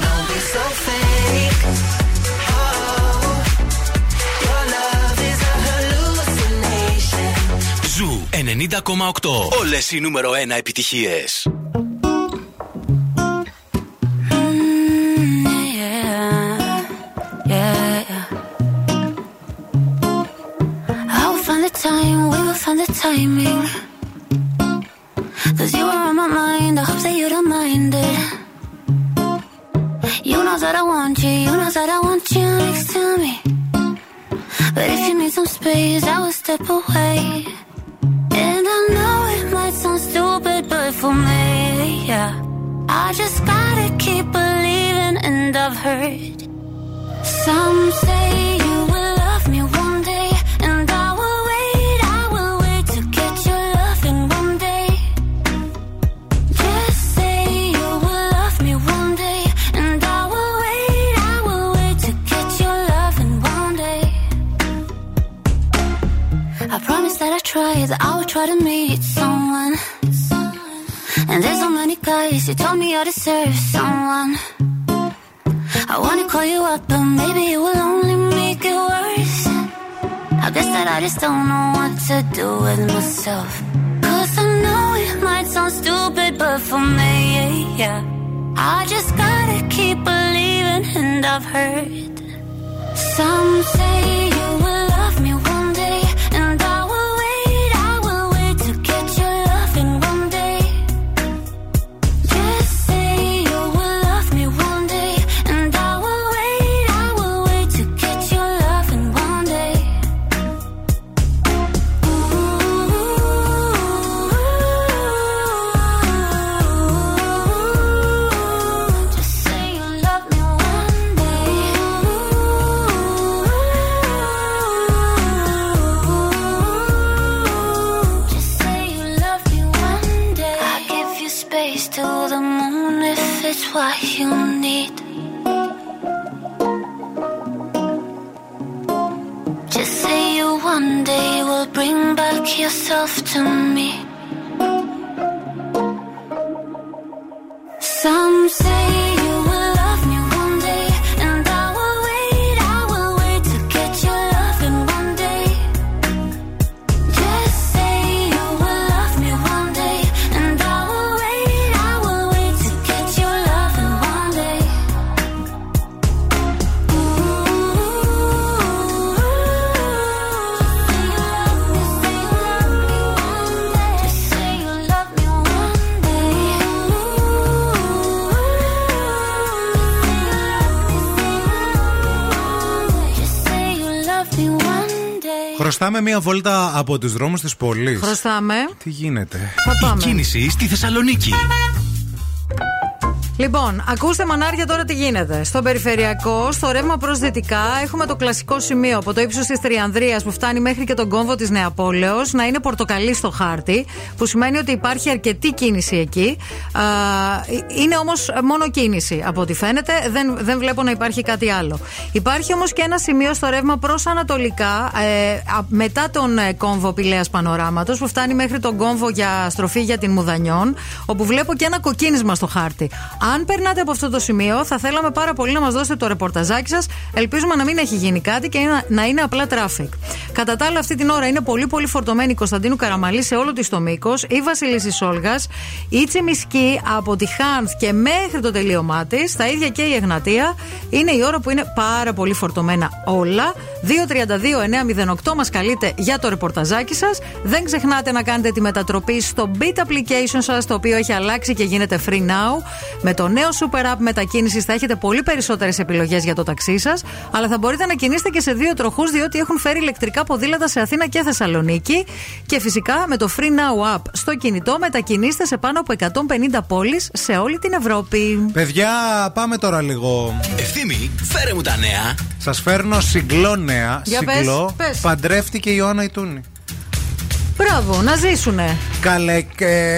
don't be so fake. Oh, your love is a hallucination. Ζου 90,8. Όλε οι νούμερο 1 επιτυχίε. Who told me I deserve someone. I wanna call you up, but maybe it will only make it worse. I guess that I just don't know what to do with myself. Cause I know it might sound stupid, but for me, yeah. I just gotta keep believing, and I've heard some say you will love me day. Χρωστάμε μία βόλτα από τους δρόμους της πόλης. Χρωστάμε. Τι γίνεται; Θα πάμε. Κίνηση στη Θεσσαλονίκη. Λοιπόν, ακούστε μανάρια τώρα τι γίνεται. Στο περιφερειακό, στο ρεύμα προς δυτικά, έχουμε το κλασικό σημείο από το ύψος της Τριανδρίας που φτάνει μέχρι και τον κόμβο της Νεαπόλεω να είναι πορτοκαλί στο χάρτη, που σημαίνει ότι υπάρχει αρκετή κίνηση εκεί. Α, είναι όμως μόνο κίνηση από ό,τι φαίνεται. Δεν, δεν βλέπω να υπάρχει κάτι άλλο. Υπάρχει όμως και ένα σημείο στο ρεύμα προς Ανατολικά, ε, α- μετά τον ε, κόμβο Πηλέα Πανοράματος, που φτάνει μέχρι τον κόμβο για στροφή για την Μουδανιών, όπου βλέπω και ένα κοκκίνισμα στο χάρτη. Αν περνάτε από αυτό το σημείο, θα θέλαμε πάρα πολύ να μας δώσετε το ρεπορταζάκι σας. Ελπίζουμε να μην έχει γίνει κάτι και να- να είναι απλά traffic. Κατά τα άλλα, αυτή την ώρα είναι πολύ πολύ φορτωμένη η Κωνσταντίνου Καραμαλή σε όλο της το μήκος, η Βασιλίση Όλγα, η Τσιμισκή από τη Χάνθ και μέχρι το τελείωμά της, τα ίδια και η Εγνατία. Είναι η ώρα που είναι πάρα πολύ φορτωμένα όλα. 232-908 μας καλείτε για το ρεπορταζάκι σας. Δεν ξεχνάτε να κάνετε τη μετατροπή στο Beat application σας, το οποίο έχει αλλάξει και γίνεται free now. Με το νέο Super App μετακίνησης θα έχετε πολύ περισσότερες επιλογές για το ταξί σας, αλλά θα μπορείτε να κινήσετε και σε δύο τροχούς, διότι έχουν φέρει ηλεκτρικά ποδήλατα σε Αθήνα και Θεσσαλονίκη. Και φυσικά με το Free Now App στο κινητό μετακινήστε σε πάνω από 150 πόλεις σε όλη την Ευρώπη. Παιδιά, πάμε τώρα λίγο. Ευθύμη, φέρε μου τα νέα. Σας φέρνω συγκλό νέα. Για πες, συγκλό. πες. Παντρεύτηκε η Ιωάννα Ιτούνη. Μπράβο, να ζήσουνε. Καλέ,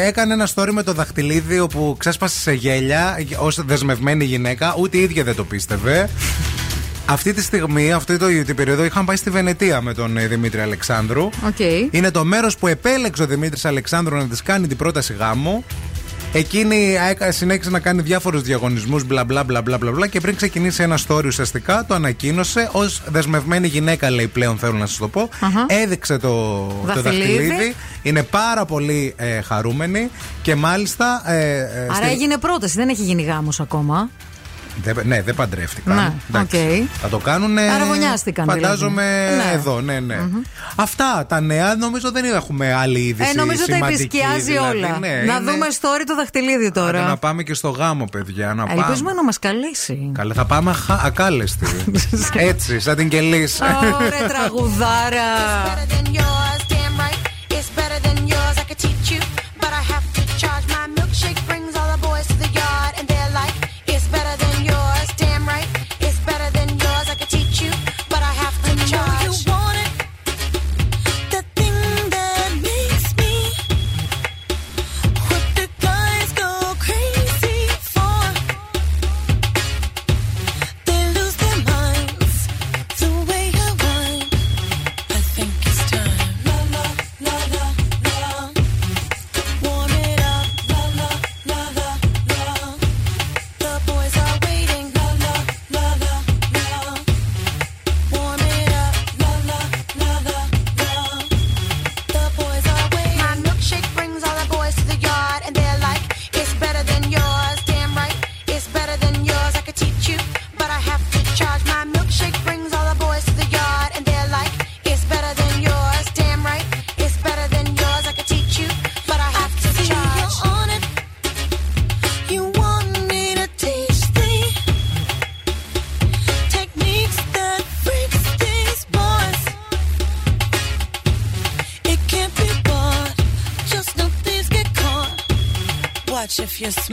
έκανε ένα story με το δαχτυλίδι όπου ξέσπασε σε γέλια ως δεσμευμένη γυναίκα. Ούτε η ίδια δεν το πίστευε. Αυτή τη στιγμή, αυτή το, την περίοδο, είχαν πάει στη Βενετία με τον ε, Δημήτρη Αλεξάνδρου. Okay. Είναι το μέρος που επέλεξε ο Δημήτρης Αλεξάνδρου να της κάνει την πρόταση γάμου. Εκείνη συνέχισε να κάνει διάφορους διαγωνισμούς, μπλα μπλα μπλα μπλα μπλα και πριν ξεκινήσει ένα story ουσιαστικά το ανακοίνωσε ως δεσμευμένη γυναίκα, λέει πλέον θέλω να σας το πω. Uh-huh. Έδειξε το, δαχτυλίδι. το δαχτυλίδι. Είναι πάρα πολύ ε, χαρούμενη και μάλιστα. Ε, ε, Άρα στη... έγινε πρόταση, δεν έχει γίνει γάμος ακόμα. Ναι, δεν παντρεύτηκαν. Να, Θα το κάνουν. Αραβωνιάστηκαν. Δηλαδή. Φαντάζομαι δηλαδή. εδώ, ναι, ναι. Αυτά τα νέα νομίζω δεν έχουμε άλλη είδηση. Ε, νομίζω τα επισκιάζει δηλαδή. όλα. Ναι, να είναι... δούμε story το δαχτυλίδι τώρα. Να πάμε και στο γάμο, παιδιά. Να ε, πάμε. Ελπίζουμε να μας καλέσει. Καλά, θα πάμε ακάλεστη. Έτσι, σαν την κελή. Ωραία, τραγουδάρα.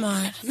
smart.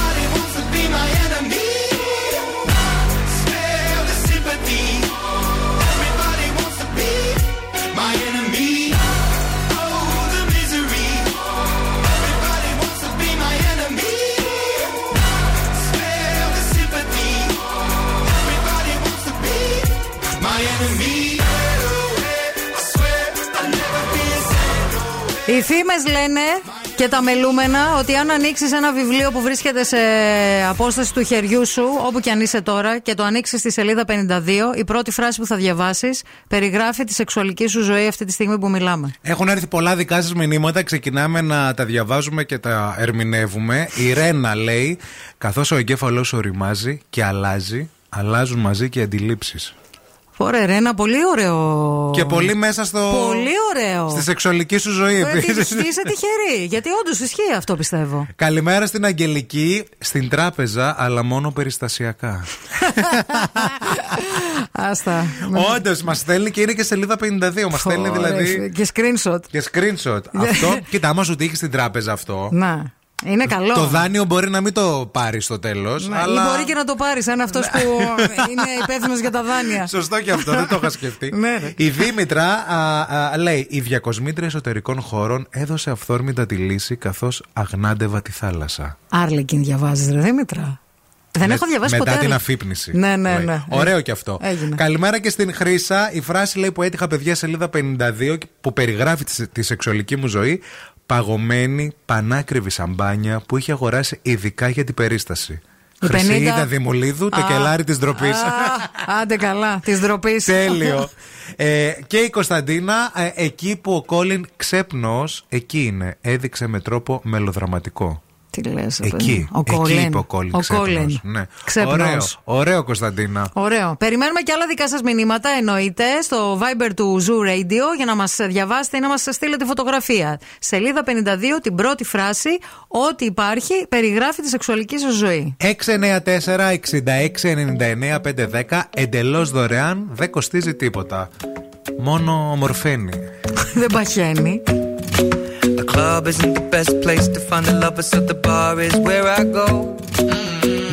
Οι φήμες λένε και τα μελούμενα ότι αν ανοίξεις ένα βιβλίο που βρίσκεται σε απόσταση του χεριού σου, όπου και αν είσαι τώρα, και το ανοίξεις στη σελίδα 52, η πρώτη φράση που θα διαβάσεις περιγράφει τη σεξουαλική σου ζωή αυτή τη στιγμή που μιλάμε. Έχουν έρθει πολλά δικά σας μηνύματα. Ξεκινάμε να τα διαβάζουμε και τα ερμηνεύουμε. Η Ρένα λέει: Καθώς ο εγκέφαλός σου οριμάζει και αλλάζει, αλλάζουν μαζί και οι αντιλήψεις. Ωραία, ρε, ένα πολύ ωραίο. Και πολύ μέσα στο. Πολύ ωραίο. Στη σεξουαλική σου ζωή Ε, τι- επίση. Είσαι τυχερή. Γιατί όντως ισχύει αυτό πιστεύω. Καλημέρα στην Αγγελική, στην τράπεζα, αλλά μόνο περιστασιακά. Άστα. Όντως, μας στέλνει και είναι και σελίδα 52. Μας στέλνει Ωραία, δηλαδή. Και screenshot. Και screenshot. αυτό, κοίτα, άμα σου τύχει στην τράπεζα αυτό. Να. Είναι καλό. Το δάνειο μπορεί να μην το πάρεις στο τέλος. Ναι, αλλά... Ή μπορεί και να το πάρεις, αν αυτός που είναι υπεύθυνος για τα δάνεια. Σωστό και αυτό, δεν το είχα σκεφτεί. Ναι, ρε. Η Δήμητρα α, α, λέει: Η διακοσμήτρια εσωτερικών χώρων έδωσε αυθόρμητα τη λύση καθώς αγνάντευα τη θάλασσα. Άρλεκιν διαβάζεις, ρε Δήμητρα; Δεν Με- έχω διαβάσει μετά ποτέ. την Άρλεκιν. αφύπνιση. Ναι, ναι, Λέει. ναι. Ωραίο και αυτό. Έγινε. Καλημέρα και στην Χρύσα. Η φράση λέει που έτυχα παιδιά σελίδα 52 που περιγράφει τη, τη σεξουαλική μου ζωή. Παγωμένη, πανάκριβη σαμπάνια που είχε αγοράσει ειδικά για την περίσταση. Η Χρυσίδα 50. Δημουλίδου, το Α. κελάρι της ντροπής. Α, Άντε καλά, της ντροπής. Τέλειο. ε, και η Κωνσταντίνα, ε, εκεί που ο Κόλιν ξέπνος, εκεί είναι. Έδειξε με τρόπο μελοδραματικό. Τι λες, Εκεί, Ο εκεί Κόλιν. είπε ο Κόλιν. Ο ξέπνος. Κόλιν. Ναι. Ξέπνος. Ωραίο, ωραίο Κωνσταντίνα. Ωραίο. Περιμένουμε και άλλα δικά σας μηνύματα, εννοείται, στο Viber του Zoo Radio για να μας διαβάσετε ή να μας στείλετε φωτογραφία. Σελίδα 52, την πρώτη φράση. Ό,τι υπάρχει περιγράφει τη σεξουαλική σας ζωή. 694-6699-510 εντελώς δωρεάν, δεν κοστίζει τίποτα. Μόνο ομορφαίνει. Δεν παχαίνει. The club isn't the best place to find a lover, so the bar is where I go.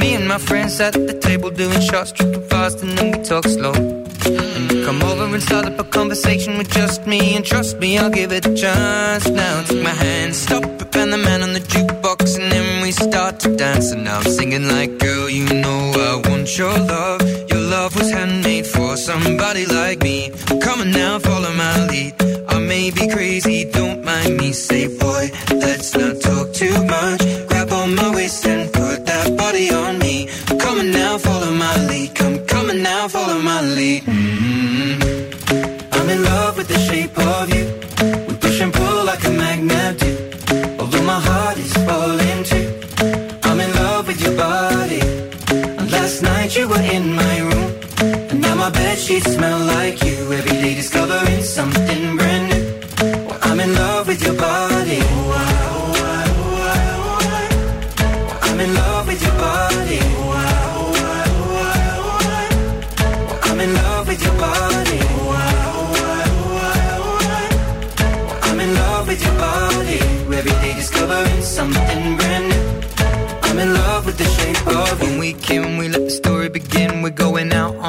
Me and my friends at the table doing shots, tripping fast, and then we talk slow. And come over and start up a conversation with just me, and trust me, I'll give it a chance. Now take my hand, stop and the man on the jukebox, and then we start to dance. And I'm singing like, girl, you know I want your love. Your love was handmade for somebody like me. Come on now, follow my lead. I may be crazy, don't mind me. Say, boy, let's not talk too much. Grab on my waist and put that body on me. Come on now, follow my lead. Come, come on now, follow my lead. mm I'm in love with the shape of you. We push and pull like a magnet do. Although my heart is falling smell like you. Every day discovering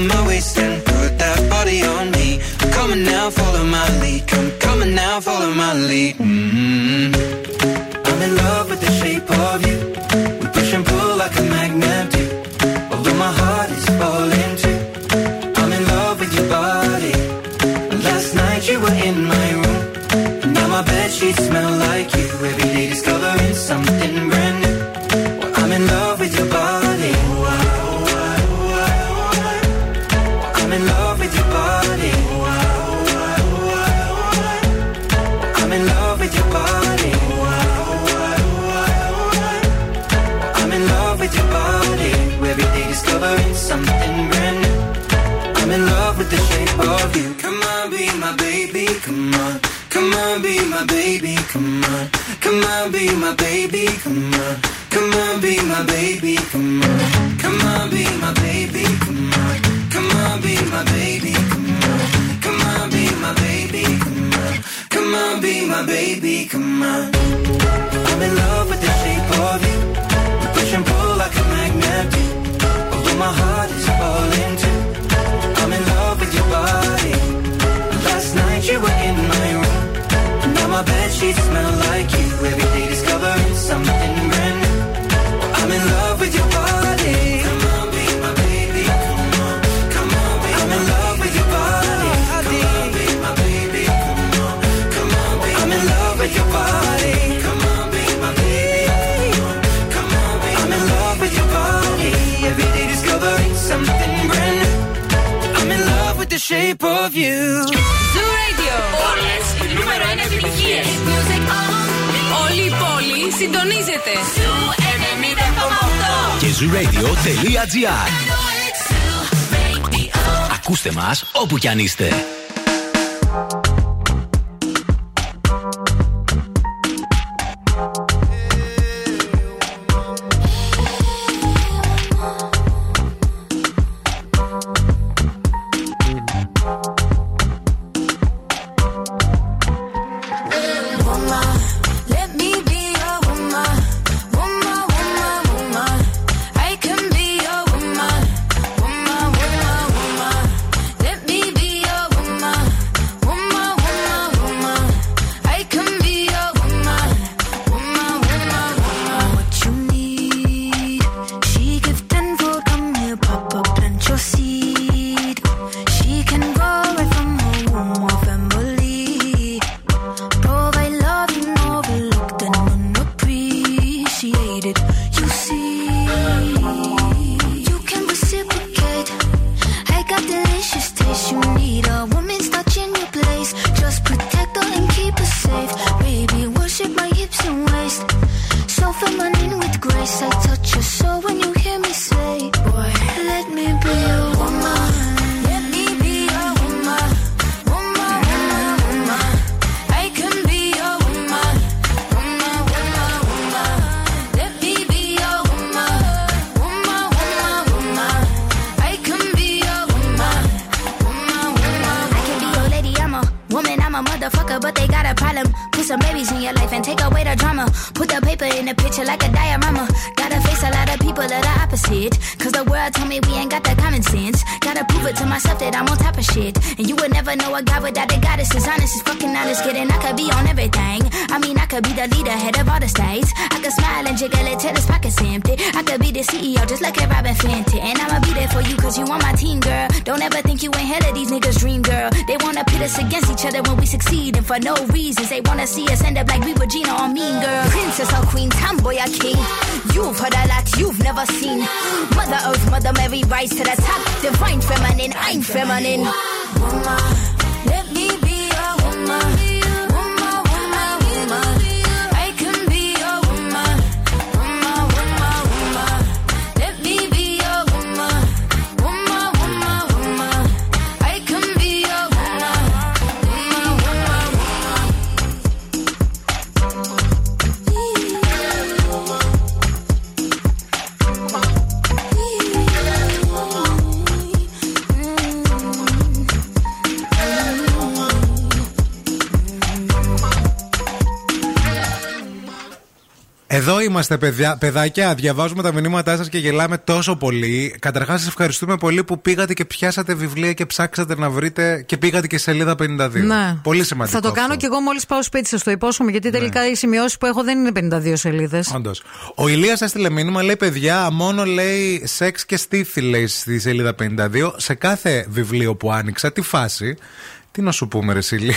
On my waist and put that body on me. Come on now, follow my lead. Come on now, follow my lead. mm I'm κι αν είστε. Χαίρεστε, παιδιά. παιδάκια. Διαβάζουμε τα μηνύματά σας και γελάμε τόσο πολύ. Καταρχάς, σας ευχαριστούμε πολύ που πήγατε και πιάσατε βιβλία και ψάξατε να βρείτε και πήγατε και σελίδα 52. Ναι. Πολύ σημαντικό. Θα το αυτό. κάνω και εγώ μόλις πάω σπίτι σας, το υπόσχομαι, γιατί τελικά ναι. οι σημειώσεις που έχω δεν είναι 52 σελίδες. Όντως. Ο Ηλίας έστειλε μήνυμα, λέει παιδιά, μόνο λέει σεξ και στήθη, λέει στη σελίδα 52. Σε κάθε βιβλίο που άνοιξα, τη φάση. Τι να σου πούμε, Ρεσίλη.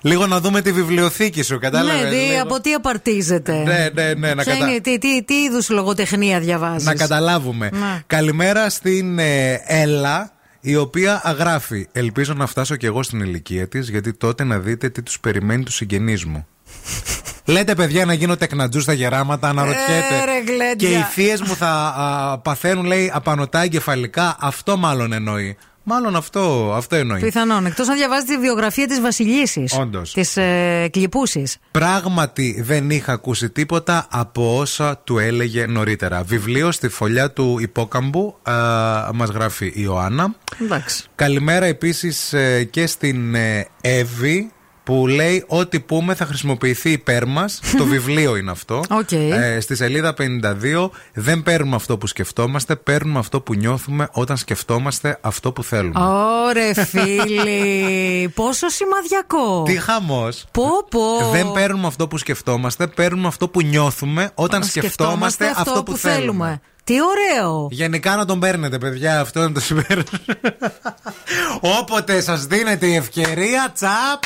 Λίγο να δούμε τη βιβλιοθήκη σου, κατάλαβες. Ναι, δι, από τι απαρτίζεται. Ναι, ναι, ναι. Τι τι, είδους λογοτεχνία διαβάζεις; Να καταλάβουμε. Ναι. Καλημέρα στην ε, Έλα η οποία αγράφει «Ελπίζω να φτάσω κι εγώ στην ηλικία της, γιατί τότε να δείτε τι τους περιμένει τους συγγενείς μου». Λέτε παιδιά να γίνω τεκνατζούς στα γεράματα, αναρωτιέται. Ε, και οι θείες μου θα παθαίνουν, λέει, απανοτά εγκεφαλικά. Αυτό μάλλον εννοεί. Μάλλον αυτό, αυτό εννοεί. Πιθανόν. Εκτός αν διαβάζεις τη βιογραφία της Βασιλίσης. Όντως. Της ε, εκλιπούσης. Πράγματι δεν είχα ακούσει τίποτα από όσα του έλεγε νωρίτερα. Βιβλίο στη φωλιά του ιππόκαμπου α, μας γράφει η Ιωάννα. Εντάξει. Καλημέρα επίσης ε, και στην ε, Εύη που λέει ό,τι πούμε θα χρησιμοποιηθεί υπέρ μας. Το βιβλίο είναι αυτό. Οκ. Ε, στη σελίδα 52 δεν παίρνουμε αυτό που σκεφτόμαστε, παίρνουμε αυτό που νιώθουμε όταν σκεφτόμαστε αυτό που θέλουμε. Ωρε φίλοι. Πόσο σημαδιακό. Τι χαμός. Πω, πω. Δεν παίρνουμε αυτό που σκεφτόμαστε, παίρνουμε αυτό που νιώθουμε όταν σκεφτόμαστε, αυτό, που, θέλουμε. Τι ωραίο. Γενικά να τον παίρνετε, παιδιά, αυτό είναι το συμπέρασμα. Όποτε σας δίνεται η ευκαιρία, τσαπ.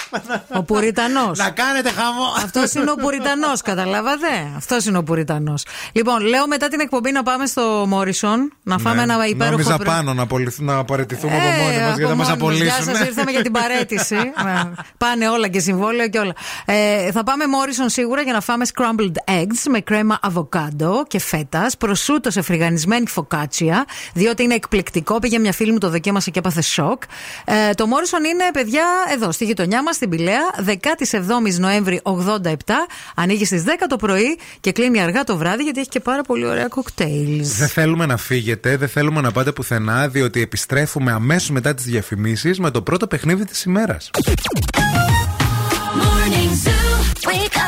Ο Πουριτανός. Να κάνετε χαμό. Αυτός είναι ο Πουριτανός, καταλάβατε; Αυτός είναι ο Πουριτανός. Λοιπόν, λέω μετά την εκπομπή να πάμε στο Μόρισον να φάμε ένα υπέροχο. Ναι. Νόμιζα πρε- πάνω να, απολυθ- να παραιτηθούμε από Ε, μόνοι μας γιατί από θα μας μόνοι μας. Γεια απολύσουν. σας, ήρθαμε για την παρέτηση. Ε, Πάνε όλα και συμβόλαιο και όλα. Ε, θα πάμε Μόρισον σίγουρα για να φάμε scrambled eggs με κρέμα αβοκάντο και φέτας, προσούτο σε φρυγανισμένη φωκάτσια, διότι είναι εκπληκτικό. Πήγε μια φίλη μου, το δοκίμασε και έπαθε σοκ. Ε, το Μόρισον είναι, παιδιά, εδώ στη γειτονιά μας, στην Πηλαία, 17η Νοέμβρη 87. Ανοίγει στις 10 το πρωί και κλείνει αργά το βράδυ γιατί έχει και πάρα πολύ ωραία κοκτέιλς. Δεν θέλουμε να φύγετε, δεν θέλουμε να πάτε πουθενά, διότι επιστρέφουμε αμέσως μετά τις διαφημίσεις με το πρώτο παιχνίδι της ημέρας. Morning Zoo. Wake up.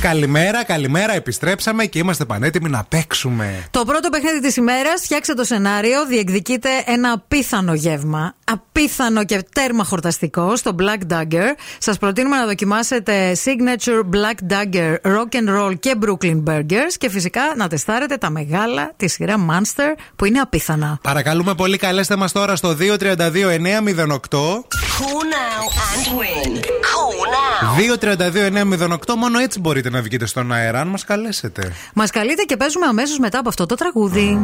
Καλημέρα, καλημέρα, επιστρέψαμε και είμαστε πανέτοιμοι να παίξουμε. Το πρώτο παιχνίδι της ημέρας, φτιάξτε το σενάριο, διεκδικείτε ένα απίθανο γεύμα. Απίθανο και τέρμα χορταστικό στο Black Dagger. Σας προτείνουμε να δοκιμάσετε Signature Black Dagger Rock and Roll και Brooklyn Burgers και φυσικά να τεστάρετε τα μεγάλα της σειρά Monster που είναι απίθανα. Παρακαλούμε πολύ, καλέστε μας τώρα στο 232-908. Call now and win. Call now. 232-908, μόνο έτσι μπορείτε να βγείτε στον αέρα, αν μας καλέσετε. Μας καλείτε και παίζουμε αμέσως μετά από αυτό το τραγούδι.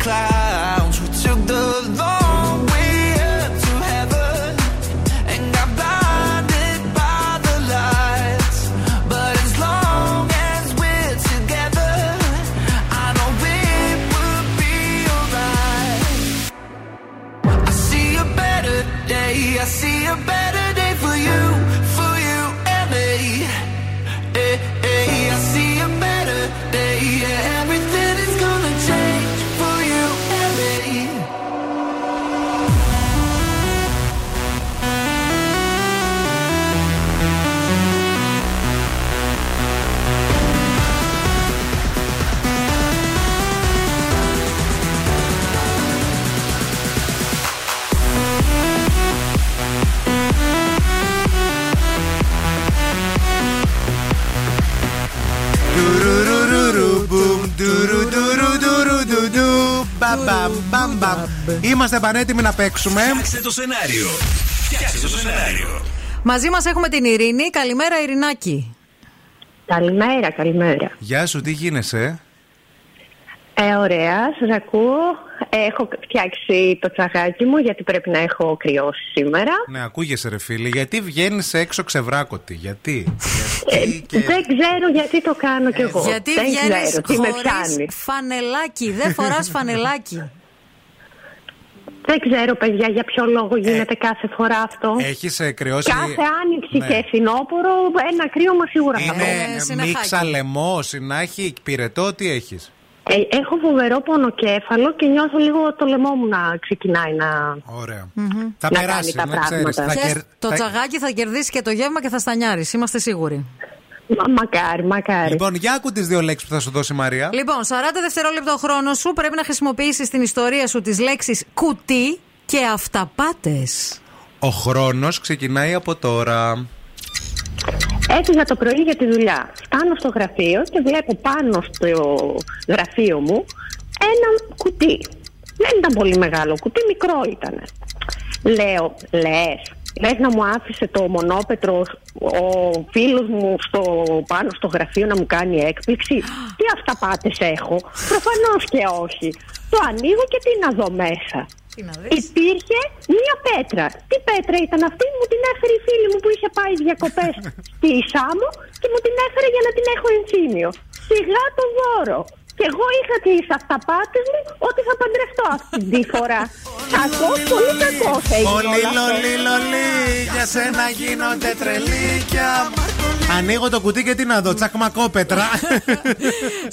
cloud. Είμαστε πανέτοιμοι να παίξουμε. Φτιάξτε το σενάριο. Φτιάξτε το σενάριο. Μαζί μας έχουμε την Ειρήνη. Καλημέρα, Ειρηνάκη. Καλημέρα, καλημέρα. Γεια σου, τι γίνεσαι; Ε, ωραία, σας ακούω. Έχω φτιάξει το τσαγάκι μου γιατί πρέπει να έχω κρυώσει σήμερα. Ναι, ακούγεσαι ρε φίλε, γιατί βγαίνεις έξω ξεβράκωτη, γιατί; Ε, Δεν ξέρω γιατί το κάνω κι εγώ. Γιατί Δεν βγαίνεις ξέρω τι με χωρίς πιάνει. φανελάκι. Δεν φοράς φανελάκι. Δεν ξέρω, παιδιά, για ποιο λόγο γίνεται κάθε φορά αυτό. Έχεις κρυώσει. Κάθε άνοιξη Ναι. και φθινόπωρο ένα κρύωμα σίγουρα θα Ε, πω. Είναι μίξα λαιμό, συνάχη, πυρετό, τι έχεις; Ε, έχω φοβερό πονοκέφαλο και νιώθω λίγο το λαιμό μου να ξεκινάει να. Ωραία. να Θα περάσεις, κάνει τα να ξέρεις. πράγματα. Θα Ξέρεις, κερ- Το θα- τσαγάκι θα κερδίσει και το γεύμα και θα στανιάρεις. Είμαστε σίγουροι. Μα, μακάρι, μακάρι. Λοιπόν, για άκου τις δύο λέξεις που θα σου δώσει η Μαρία. Λοιπόν, 40 δευτερόλεπτα ο χρόνο σου πρέπει να χρησιμοποιήσεις στην ιστορία σου τι λέξει κουτί και αυταπάτες. Ο χρόνος ξεκινάει από τώρα. Έφυγα το πρωί για τη δουλειά. Φτάνω στο γραφείο και βλέπω πάνω στο γραφείο μου ένα κουτί. Δεν ήταν πολύ μεγάλο κουτί, μικρό ήταν. Λέω, λες, λες να μου άφησε το μονόπετρο ο φίλος μου στο, πάνω στο γραφείο να μου κάνει έκπληξη. Τι αυταπάτες έχω; Προφανώς και όχι. Το ανοίγω και τι να δω μέσα. Υπήρχε μία πέτρα. Τι πέτρα ήταν αυτή, μου την έφερε η φίλη μου που είχε πάει διακοπές στη Σάμο και μου την έφερε για να την έχω ενθύμιο. Σιγά το δώρο. Και εγώ είχα τις αυταπάτες μου ότι θα παντρευτώ αυτή τη φορά. Κακό, πολύ κακό θα έγινε Πολύ όλο αυτό. λολί, λολί, για σένα γίνονται τρελίκια. Ανοίγω το κουτί και τι να δω, τσακμακόπετρα.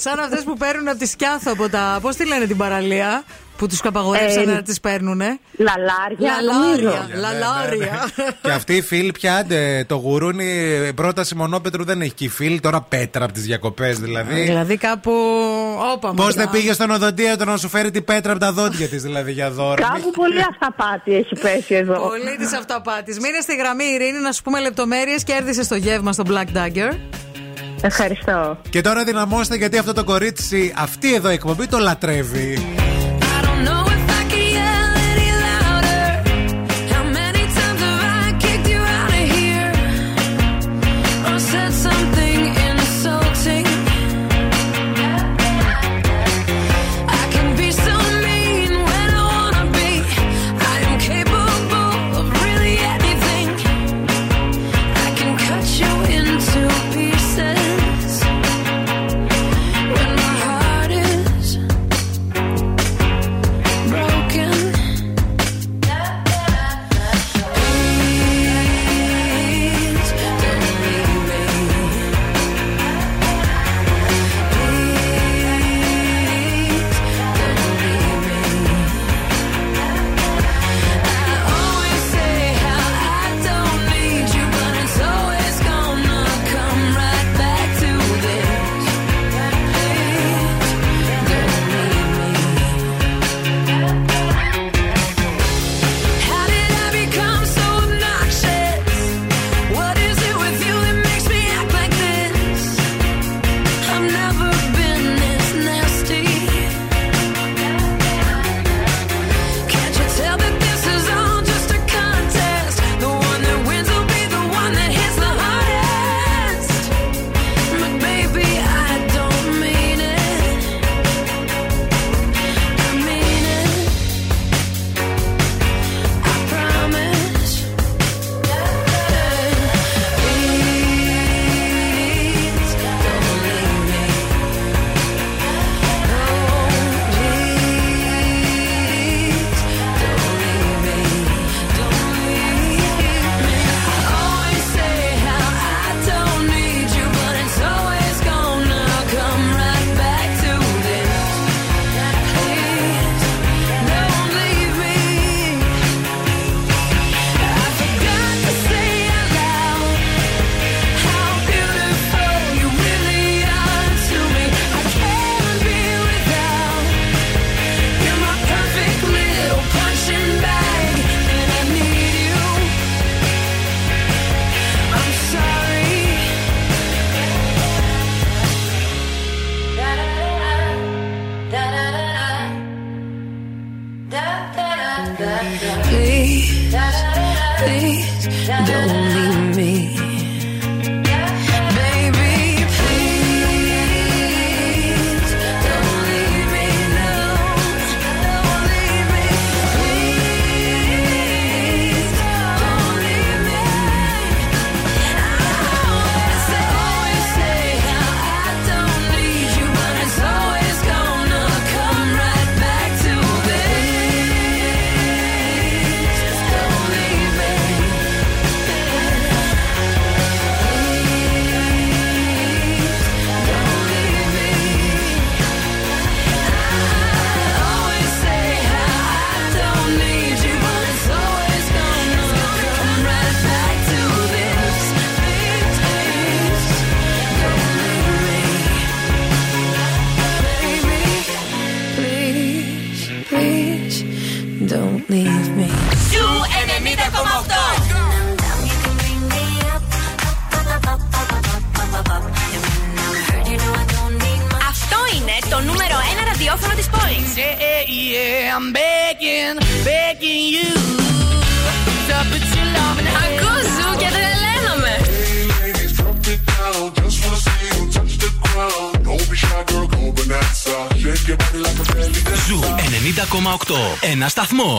Σαν αυτές που παίρνουν από τη σκιάθο από τα. Πώς τη λένε την παραλία, που τους απαγορεύσανε Ε, να τις παίρνουνε. Λαλάρια, Λαλάρια. νομίζω. Λαλάρια. και αυτή η φίλη πια, άντε, το γουρούνι πρόταση μονόπετρου δεν έχει και η φίλη, τώρα πέτρα από τις διακοπές δηλαδή. Δηλαδή κάπου. Όπα Πώς μακριά. δεν πήγε στον οδοντίατρο να σου φέρει την πέτρα από τα δόντια της δηλαδή για δώρο. Κάπου πολύ αυταπάτη έχει πέσει εδώ. Πολύ της αυταπάτης. Μείνε στη γραμμή, Ειρήνη, να σου πούμε λεπτομέρειες. Κέρδισε το γεύμα στο Black Dagger. Ευχαριστώ. Και τώρα δυναμώστε γιατί αυτό το κορίτσι, αυτή εδώ η εκπομπή το λατρεύει.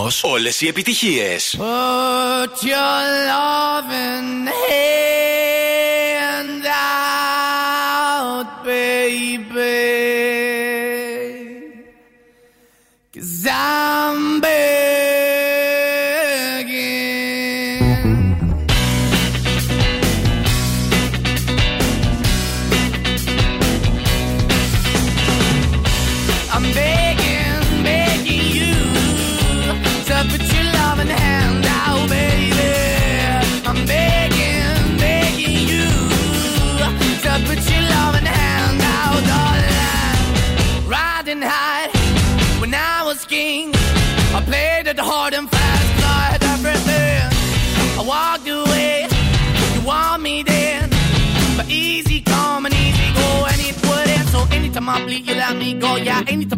Σταθμό. Όλες οι επιτυχίες. Put your loving hand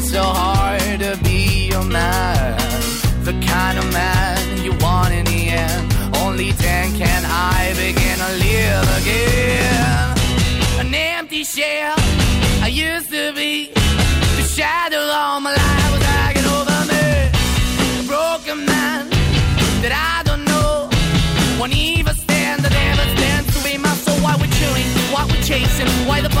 Try so hard to be your man. The kind of man you want in the end. Only then can I begin to live again. An empty shell I used to be.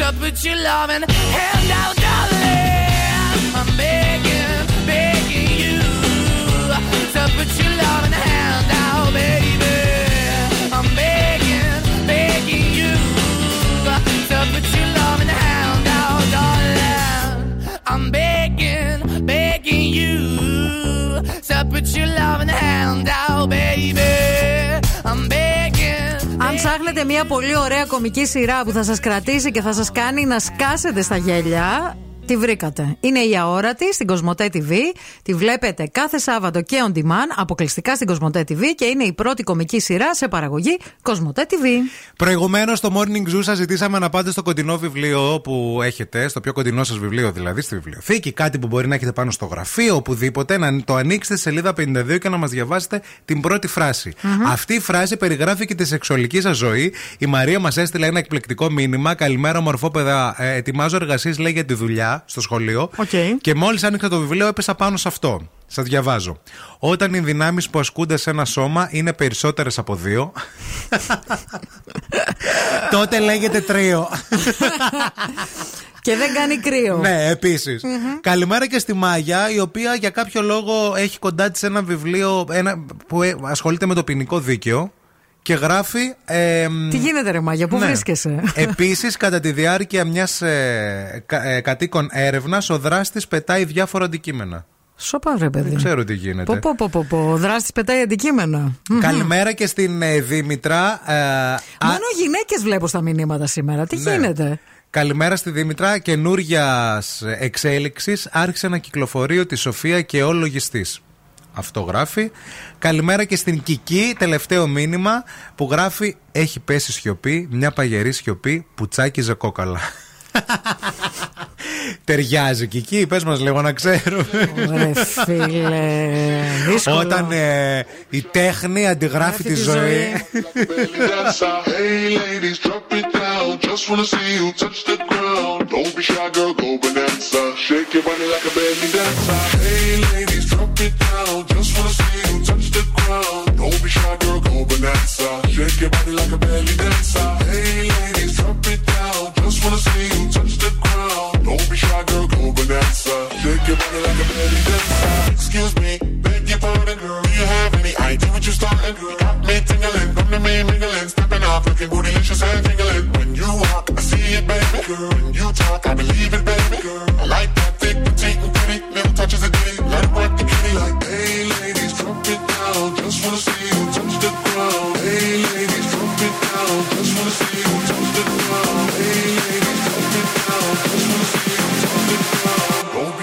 To put your loving hand out, darling. I'm begging, begging you. To put your loving hand out, baby. I'm begging, begging you. To put your loving hand out, darling. I'm begging, begging you. To put your loving hand out, baby. I'm begging. Αν ψάχνετε μια πολύ ωραία κομική σειρά που θα σας κρατήσει και θα σας κάνει να σκάσετε στα γέλια Τη βρήκατε; Είναι η αόρατη στην Κοσμοτέ TV. Τη βλέπετε κάθε Σάββατο και on demand, αποκλειστικά στην Κοσμοτέ TV και είναι η πρώτη κομική σειρά σε παραγωγή Κοσμοτέ TV. Προηγουμένως στο Morning Zoo σας ζητήσαμε να πάτε στο κοντινό βιβλίο που έχετε, στο πιο κοντινό σας βιβλίο δηλαδή, στη βιβλιοθήκη, κάτι που μπορεί να έχετε πάνω στο γραφείο, οπουδήποτε, να το ανοίξετε στη σελίδα 52 και να μας διαβάσετε την πρώτη φράση. Αυτή η φράση περιγράφει και τη σεξουαλική σας ζωή. Η Μαρία μας έστειλε ένα εκπληκτικό μήνυμα. Καλημέρα, ομορφόπαιδα. Ε, ετοιμάζω εργασίες, λέει για τη δουλειά στο σχολείο. Οκ. Και μόλις άνοιξα το βιβλίο, έπεσα πάνω σε αυτό. Σας διαβάζω. Όταν οι δυνάμεις που ασκούνται σε ένα σώμα είναι περισσότερες από δύο. τότε λέγεται τρίο. Και δεν κάνει κρύο. ναι, επίσης. Καλημέρα και στη Μάγια, η οποία για κάποιο λόγο έχει κοντά της ένα βιβλίο ένα, που ε, ασχολείται με το ποινικό δίκαιο και γράφει. εμ, Τι γίνεται, ρε Μάγια, πού ναι. βρίσκεσαι; Επίσης, κατά τη διάρκεια μιας ε, κα- ε, κατοίκων έρευνας, ο δράστης πετάει διάφορα αντικείμενα. Σοπα, ρε παιδί. Δεν ξέρω τι γίνεται. Πω, πω, πω, πω, πω. Ο δράστης πετάει αντικείμενα. Μμμ. Καλημέρα και στην ε, Δήμητρα. ε, α- Μόνο γυναίκες βλέπω στα μηνύματα σήμερα. Τι Ναι. γίνεται; Καλημέρα στη Δήμητρα. Καινούρια εξέλιξης άρχισε να κυκλοφορεί ότι η Σοφία και ο λογιστής. Αυτό γράφει. Καλημέρα και στην Κική, τελευταίο μήνυμα που γράφει Έχει πέσει σιωπή, μια παγερή σιωπή που τσάκιζε κόκαλα. Ταιριάζει Κική, πες μας λίγο να ξέρουμε. Ρε φίλε. Δύσκολο. Όταν ε, η τέχνη αντιγράφει τη ζωή. Hey ladies, drop it down. Just wanna see you touch the ground. Don't be shy, girl, go bonanza. Shake your body like a belly dancer. Hey ladies, drop it down. Just wanna see you Don't be shy, girl, go bonanza. Shake your body like a belly dancer. Excuse me, beg your pardon, girl. Do you have any idea what you're starting, girl? Got me tingling, come to me mingling, stepping off, looking bootylicious and tingling. When you walk, I see it, baby, girl. When you talk, I believe it, baby,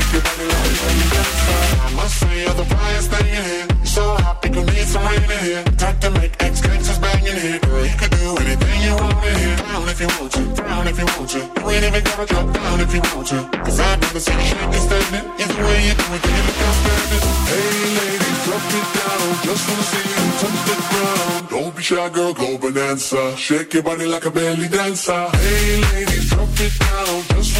I must say, you're the brightest thing in here. So hot, people need some rain in here. Time to make ex gangsters bang in here. Girl, you can do anything you want in here. Down if you want to, down if you want to. You ain't even gotta drop down if you want to. Cause I've never seen you shaking standing. Either way you do it, you look. Hey ladies, drop it down. Just wanna see you touch the ground. Don't be shy, girl, go bonanza. Shake your body like a belly dancer. Hey ladies, drop it down. Just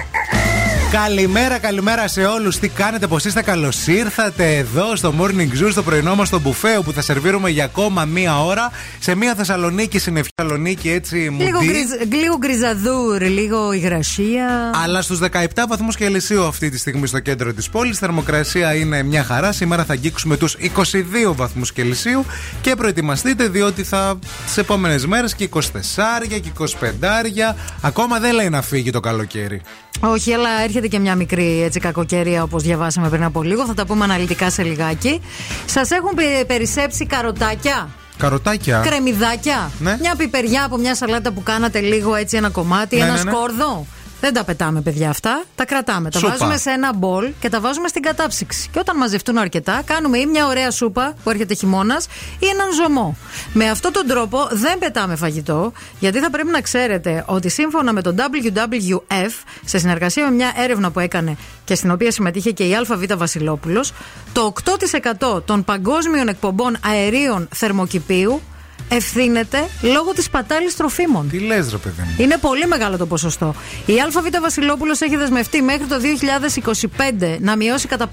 Καλημέρα, καλημέρα σε όλους. Τι κάνετε, πώ είστε, καλώς ήρθατε εδώ στο Morning Zoo, στο πρωινό μας στο μπουφέ, που θα σερβίρουμε για ακόμα μία ώρα σε μία Θεσσαλονίκη, συννεφιά Θεσσαλονίκη, έτσι Λίγο, μουντή. γκριζ, λίγο γκριζαδούρ, λίγο υγρασία. Αλλά στους 17 βαθμούς Κελσίου αυτή τη στιγμή στο κέντρο της πόλης. Θερμοκρασία είναι μια χαρά. Σήμερα θα αγγίξουμε τους 22 βαθμούς Κελσίου και προετοιμαστείτε διότι θα τις επόμενες μέρες και 24 και 25. Ακόμα δεν λέει να φύγει το καλοκαίρι. Όχι, αλλά έρχεται και μια μικρή έτσι, κακοκαιρία όπως διαβάσαμε πριν από λίγο. Θα τα πούμε αναλυτικά σε λιγάκι. Σας έχουν πε- περισσέψει καροτάκια; Καροτάκια. Κρεμμυδάκια; Ναι. Μια πιπεριά από μια σαλάτα που κάνατε λίγο έτσι ένα κομμάτι, Ναι, ένα ναι, ναι. σκόρδο; Δεν τα πετάμε, παιδιά, αυτά. Τα κρατάμε. Τα Σούπα. βάζουμε σε ένα μπολ και τα βάζουμε στην κατάψυξη. Και όταν μαζευτούν αρκετά, κάνουμε ή μια ωραία σούπα που έρχεται χειμώνας ή έναν ζωμό. Με αυτόν τον τρόπο δεν πετάμε φαγητό, γιατί θα πρέπει να ξέρετε ότι σύμφωνα με τον WWF, σε συνεργασία με μια έρευνα που έκανε και στην οποία συμμετείχε και η ΑΒ Βασιλόπουλος, το 8% των παγκόσμιων εκπομπών αερίων θερμοκηπίου ευθύνεται λόγω της πατάλης τροφίμων. Τι λες, ρε παιδί μου; Είναι πολύ μεγάλο το ποσοστό. Η ΑΒ Βασιλόπουλος έχει δεσμευτεί μέχρι το 2025 να μειώσει κατά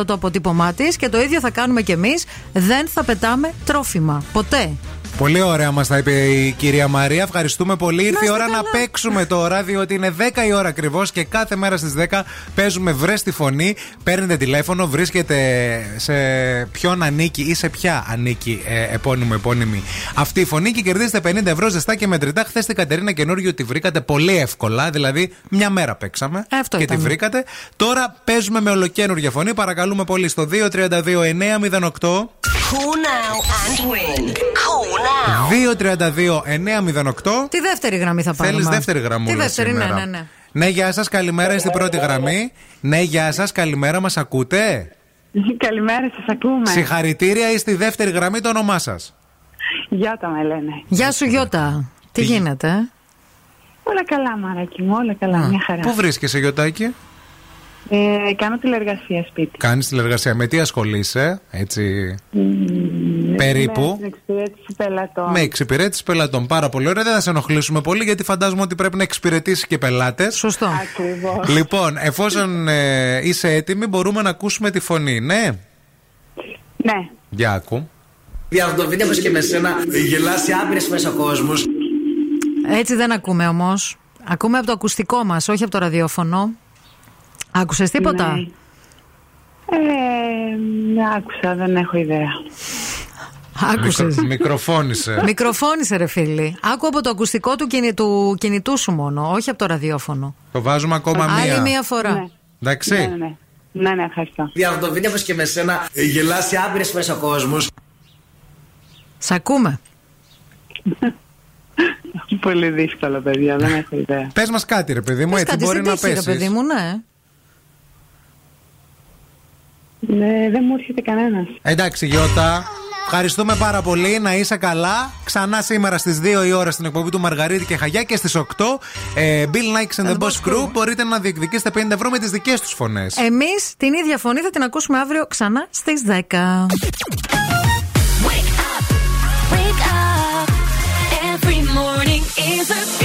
50% το αποτύπωμά της και το ίδιο θα κάνουμε κι εμείς. Δεν θα πετάμε τρόφιμα. Ποτέ. Πολύ ωραία μας τα είπε η κυρία Μαρία. Ευχαριστούμε πολύ. Ήρθε η ώρα να παίξουμε τώρα, διότι είναι 10 η ώρα ακριβώς και κάθε μέρα στις 10 παίζουμε βρε τη φωνή. Παίρνετε τηλέφωνο, βρίσκετε σε ποιον ανήκει ή σε ποια ανήκει ε, επώνυμο επώνυμη αυτή η φωνή και κερδίζετε 50 ευρώ ζεστά και μετρητά. Χθες την Κατερίνα καινούργιο τη βρήκατε πολύ εύκολα, δηλαδή μια μέρα παίξαμε Αυτό και ήταν. τη βρήκατε. Τώρα παίζουμε με ολοκένουργια φωνή. Παρακαλούμε πολύ στο 232 908. Call now and win. Call now. 232-908. Τη δεύτερη γραμμή θα πάρουμε. Θέλεις δεύτερη γραμμή. Τη δεύτερη, ναι, ναι, ναι. Ναι, γεια σας, καλημέρα. Είστε πρώτη γραμμή. Ναι, γεια σας, καλημέρα. Μας ακούτε; Καλημέρα, σας ακούμε. Συγχαρητήρια, είστε η δεύτερη γραμμή, το όνομά σας. Γιώτα με λένε. Γεια σου, Γιώτα. Τι γίνεται, ε; Όλα καλά, μαράκι μου, όλα καλά, μια χαρά. Πού βρίσκεσαι, Γιωτάκη; Ε, κάνω τηλεργασία σπίτι. Κάνεις τηλεργασία. Με τι ασχολείσαι, έτσι; Με Περίπου. την εξυπηρέτηση πελατών. Με εξυπηρέτηση πελατών. Πάρα πολύ ωραία. Δεν θα σε ενοχλήσουμε πολύ γιατί φαντάζομαι ότι πρέπει να εξυπηρετήσεις και πελάτες. Σωστό. Ακριβώς. Λοιπόν, εφόσον ε, είσαι έτοιμη, μπορούμε να ακούσουμε τη φωνή, ναι; Ναι. Για άκου. Για αυτό το βίντεο όπως και με σένα γελάσει άπειρες μέσα ο κόσμος. Έτσι δεν ακούμε όμως. Ακούμε από το ακουστικό μας, όχι από το ραδιόφωνο. Άκουσες τίποτα; Ναι. Ε, ναι, άκουσα, δεν έχω ιδέα. Άκουσες. Μικρο- μικροφώνησε. Μικροφώνησε, ρε φίλη. Άκου από το ακουστικό του, κινη- του κινητού σου μόνο, όχι από το ραδιόφωνο. Το βάζουμε ακόμα μία. Άλλη μία φορά. Ναι. Εντάξει. Ναι, ναι, ναι. Ναι, ναι, ευχαριστώ. Για αυτό το βίντεο όπως και με σένα γελάσει άπειρες μέσα ο κόσμος. Σ' ακούμε. Πολύ δύσκολο, παιδιά, δεν έχω ιδέα. Πες μας κάτι, ρε παιδί μου, Πες έτσι κάτι, μπορεί στην να τύχη, ρε πέσεις. παιδί μου, ναι. Ναι, δεν μου έρχεται κανένας. Εντάξει, Γιώτα. Ευχαριστούμε πάρα πολύ. Να είσαι καλά. Ξανά σήμερα στις 2 η ώρα στην εκπομπή του Μαργαρίτη και Χαγιά και στις 8 ε, Bill Nikes and the Boss Crew. Μπορείτε να διεκδικήσετε 50 ευρώ με τις δικές τους φωνές. Εμείς την ίδια φωνή θα την ακούσουμε αύριο ξανά στις 10. Wake up. Every morning is a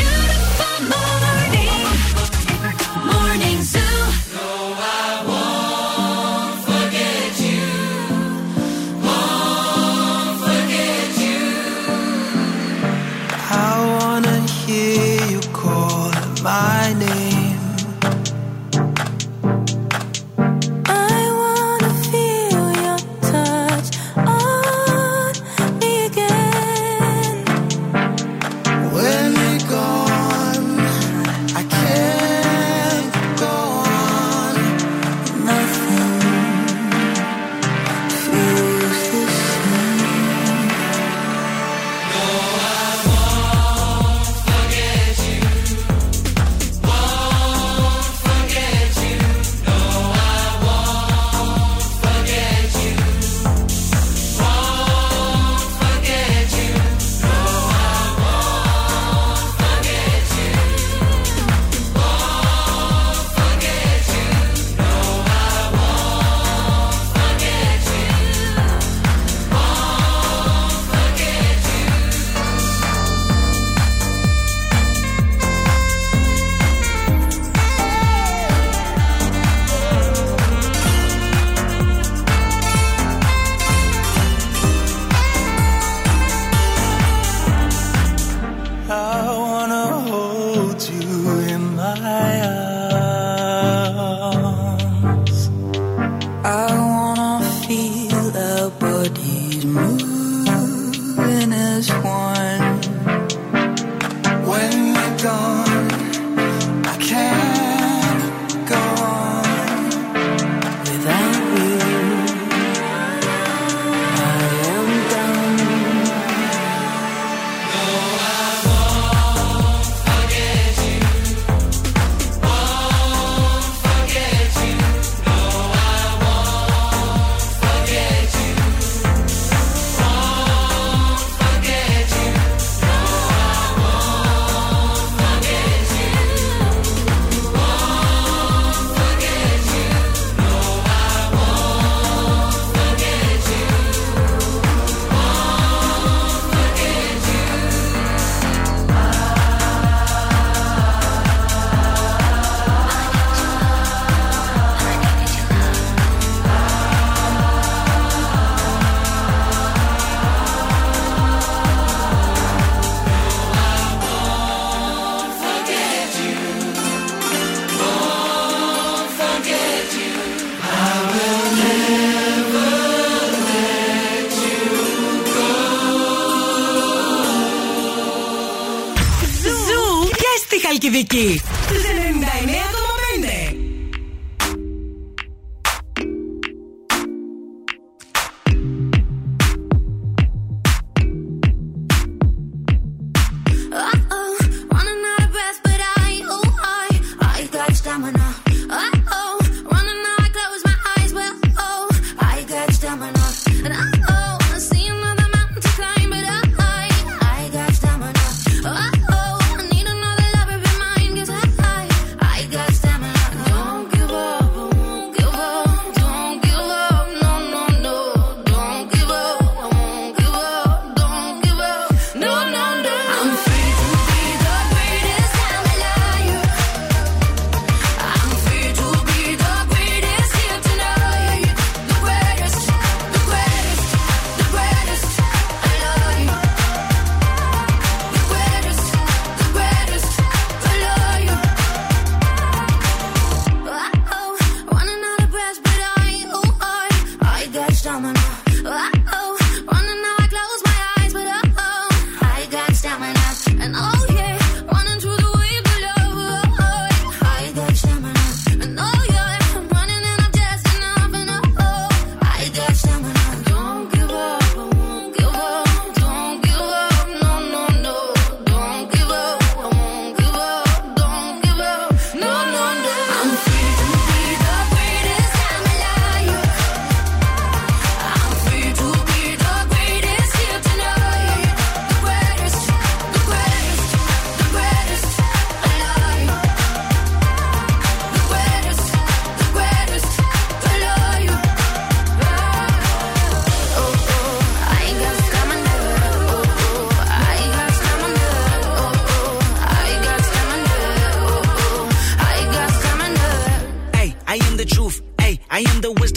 Vicky Vicky.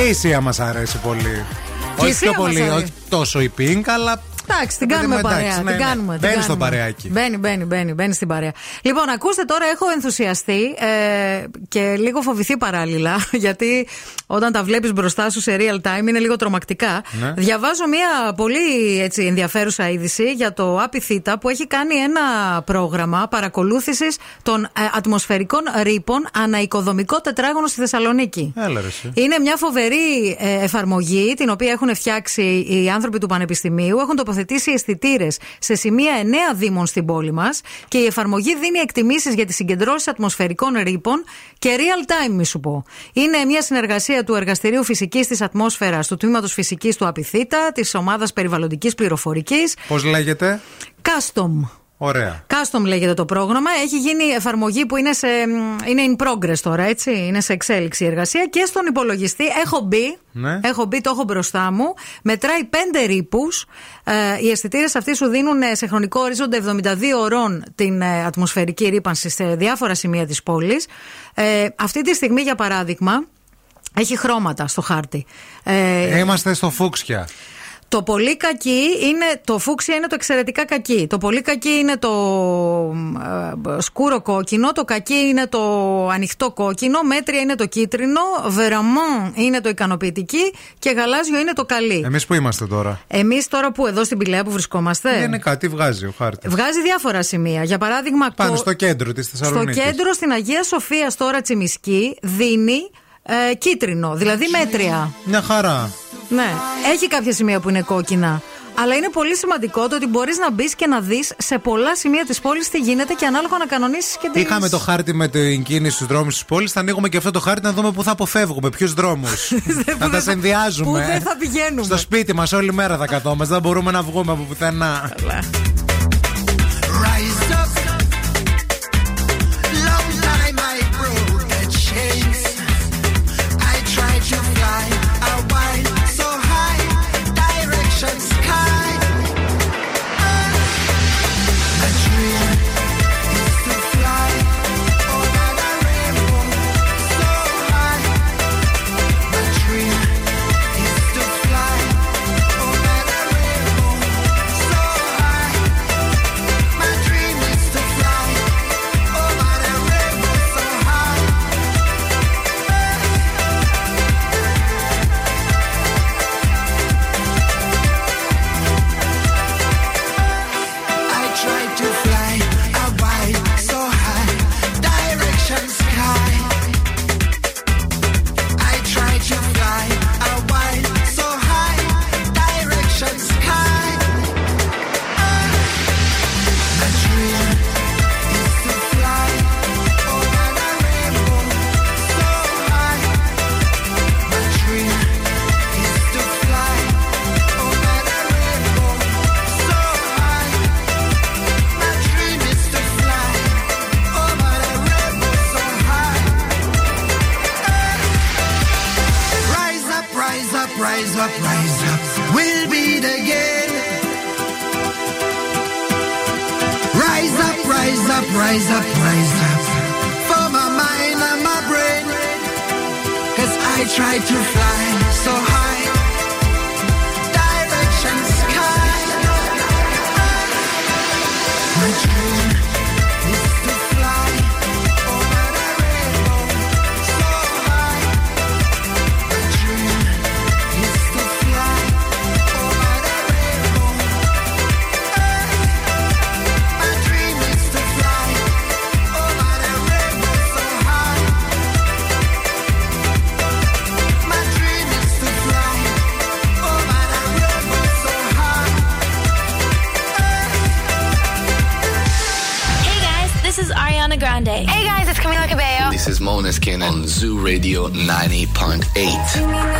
Και η Σία μας αρέσει πολύ. Και η όχι Σία πιο μας πολύ, αρέσει. όχι τόσο η Πινκ, αλλά. Εντάξει, την Παιδί μου, κάνουμε εντάξει, παρέα. ναι, την ναι. κάνουμε. την Μπαίνει κάνουμε. στο παρεάκι. Μπαίνει, μπαίνει, μπαίνει, μπαίνει στην παρέα. Λοιπόν, ακούστε τώρα, έχω ενθουσιαστεί ε, και λίγο φοβηθεί παράλληλα, γιατί όταν τα βλέπεις μπροστά σου σε real time είναι λίγο τρομακτικά. Ναι. Διαβάζω μια πολύ έτσι, ενδιαφέρουσα είδηση για το Απιθύτα που έχει κάνει ένα πρόγραμμα παρακολούθησης των ε, ατμοσφαιρικών ρήπων αναοικοδομικό τετράγωνο στη Θεσσαλονίκη. Έλα ρε, εσύ. Είναι μια φοβερή ε, εφαρμογή την οποία έχουν φτιάξει οι άνθρωποι του Πανεπιστημίου. Έχουν τοποθετήσει αισθητήρες σε σημεία 9 δήμων στην πόλη μας και η εφαρμογή δίνει εκτιμήσεις για τις συγκεντρώσεις ατμοσφαιρικών ρήπων και real time, μη σου πω. Είναι μια συνεργασία του Εργαστηρίου Φυσικής της Ατμόσφαιρας του Τμήματος Φυσικής του Απιθύτα, της Ομάδας Περιβαλλοντικής Πληροφορικής. Πώς λέγεται; Custom. Ωραία. Custom λέγεται το πρόγραμμα. Έχει γίνει εφαρμογή που είναι, σε, είναι in progress τώρα, έτσι. Είναι σε εξέλιξη η εργασία. Και στον υπολογιστή έχω μπει. Ναι. Έχω μπει, το έχω μπροστά μου. Μετράει πέντε ρήπους. Ε, οι αισθητήρες αυτοί σου δίνουν ε, σε χρονικό ορίζοντα 72 ωρών την ε, ατμοσφαιρική ρήπανση σε διάφορα σημεία της πόλης. Ε, αυτή τη στιγμή, για παράδειγμα, έχει χρώματα στο χάρτη. Ε, Είμαστε στο Φούξια. Το πολύ κακή είναι. Το φούξια είναι το εξαιρετικά κακή. Το πολύ κακή είναι το ε, σκούρο κόκκινο. Το κακή είναι το ανοιχτό κόκκινο. Μέτρια είναι το κίτρινο. Βεραμόν είναι το ικανοποιητική. Και γαλάζιο είναι το καλή. Εμείς που είμαστε τώρα; Εμείς τώρα που εδώ στην Πηλαία που βρισκόμαστε; Είναι κάτι, βγάζει ο χάρτης. Βγάζει διάφορα σημεία. Για παράδειγμα, Πάνω κο- στο κέντρο της στο Θεσσαλονίκης. κέντρο στην Αγία Σοφία τώρα Τσιμισκή δίνει ε, κίτρινο, δηλαδή μέτρια. Μια χαρά. Ναι. Έχει κάποια σημεία που είναι κόκκινα. Αλλά είναι πολύ σημαντικό το ότι μπορείς να μπεις και να δεις σε πολλά σημεία της πόλης τι γίνεται και ανάλογα να κανονίσεις και τι. Είχαμε το χάρτη με την κίνηση στους δρόμους της πόλης. Θα ανοίγουμε και αυτό το χάρτη να δούμε πού θα αποφεύγουμε, ποιους δρόμους. να τα συνδυάζουμε. Πού δεν θα πηγαίνουμε. Στο σπίτι μας όλη μέρα θα καθόμαστε. Δεν μπορούμε να βγούμε από πουθενά. tried to fly. Zoo Radio 90.8.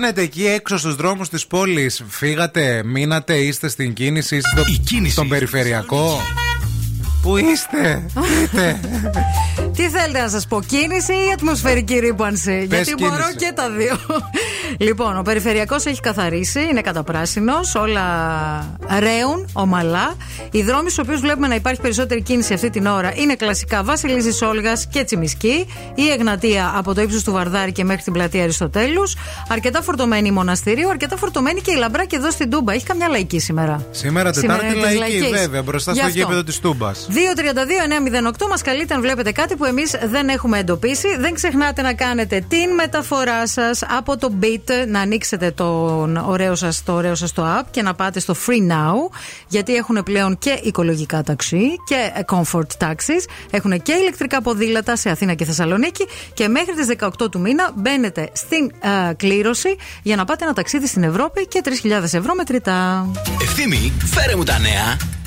Γίνεται εκεί έξω στους δρόμους της πόλης. Φύγατε, μείνατε, είστε στην κίνηση, είστε στο, στον περιφερειακό Πού είστε, πείτε Τι θέλετε να σας πω, κίνηση ή ατμοσφαιρική ρήπανση; Γιατί μπορώ κίνηση. και τα δύο. λοιπόν, ο περιφερειακός έχει καθαρίσει, είναι καταπράσινος, όλα ρέουν ομαλά. Οι δρόμοι στους οποίους βλέπουμε να υπάρχει περισσότερη κίνηση αυτή την ώρα είναι κλασικά Βασιλίζης Όλγας και Τσιμισκή, η Εγνατία από το ύψος του Βαρδάρη και μέχρι την πλατεία Αριστοτέλους. Αρκετά φορτωμένη η Μοναστηρίου, αρκετά φορτωμένη και η Λαμπρά και εδώ στην Τούμπα. Έχει καμιά λαϊκή σήμερα. Σήμερα Τετάρτη είναι της λαϊκή, λαϊκής. βέβαια, μπροστά Γι' στο αυτό. γήπεδο της Τούμπας 232-908 μας καλείτε αν βλέπετε κάτι που εμείς δεν έχουμε εντοπίσει. Δεν ξεχνάτε να κάνετε την μεταφορά σας από το Beat, να ανοίξετε τον ωραίο σας, το ωραίο σας το app και να πάτε στο Free Now. Γιατί έχουν πλέον και οικολογικά ταξί και ε, comfort taxis. Έχουν και ηλεκτρικά ποδήλατα σε Αθήνα και Θεσσαλονίκη. Και μέχρι τις 18 του μήνα μπαίνετε στην ε, κλήρωση για να πάτε ένα ταξίδι στην Ευρώπη και 3.000 ευρώ μετρητά. Ευθύμη, φέρε μου τα νέα.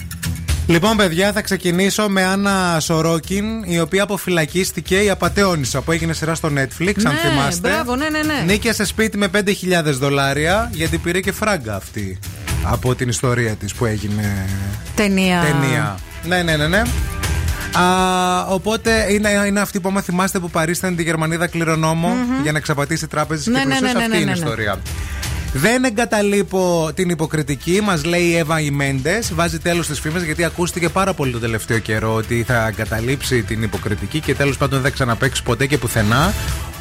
Λοιπόν, παιδιά, θα ξεκινήσω με Άννα Σορόκιν, η οποία αποφυλακίστηκε η Απατεώνισσα που έγινε σειρά στο Netflix, αν ναι, θυμάστε. μπράβο, ναι, ναι, ναι. Νίκιασε σπίτι με 5.000 δολάρια, γιατί πήρε και φράγκα αυτή από την ιστορία της που έγινε Ταινία. ταινία. Ναι, ναι, ναι, ναι. Α, οπότε είναι, είναι αυτή που, άμα θυμάστε, που παρίστανε τη Γερμανίδα κληρονόμο Μμμ. για να εξαπατήσει τράπεζες Ναι, και ναι, πλουσίους. ναι, ναι, Αυτή ναι, είναι η ναι, ναι. ιστορία. Δεν εγκαταλείπω την υποκριτική, μας λέει η Εύα η Μέντε. Βάζει τέλος στις φήμες γιατί ακούστηκε πάρα πολύ το τελευταίο καιρό ότι θα εγκαταλείψει την υποκριτική και τέλος πάντων δεν θα ξαναπέξει ποτέ και πουθενά.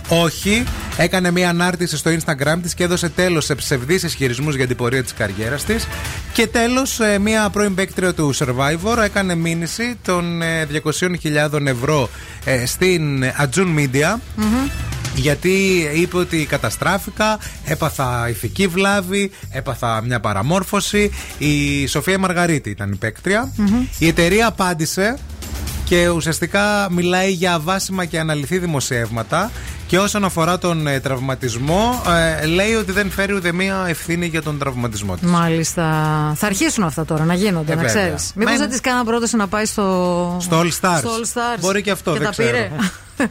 Όχι, έκανε μια ανάρτηση στο Instagram της και έδωσε τέλος σε ψευδείς ισχυρισμούς για την πορεία της καριέρας της. Και τέλος, μια πρώην παίκτρια του Survivor έκανε μήνυση των ε, 200.000 ευρώ ε, στην Ajun Media. Γιατί είπε ότι καταστράφηκα, έπαθα ηθική βλάβη, έπαθα μια παραμόρφωση. Η Σοφία Μαργαρίτη ήταν η παίκτρια. Η εταιρεία απάντησε και ουσιαστικά μιλάει για αβάσιμα και αναλυθή δημοσιεύματα. Και όσον αφορά τον ε, τραυματισμό, ε, λέει ότι δεν φέρει ούτε μία ευθύνη για τον τραυματισμό της. Μάλιστα. Θα αρχίσουν αυτά τώρα να γίνονται, Ε, να βέβαια. ξέρεις. Μήπως Μα δεν της κάνα πρόταση να πάει στο. Στο All Stars. Στο All Stars. Μπορεί και αυτό, και δεν τα πήρε. ξέρω.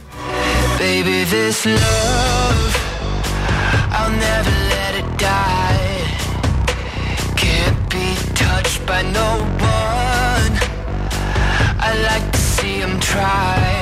Baby, this love, I'll never let it die. Can't be touched by no one. I like to see him try.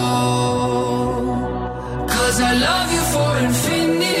I love you for infinity.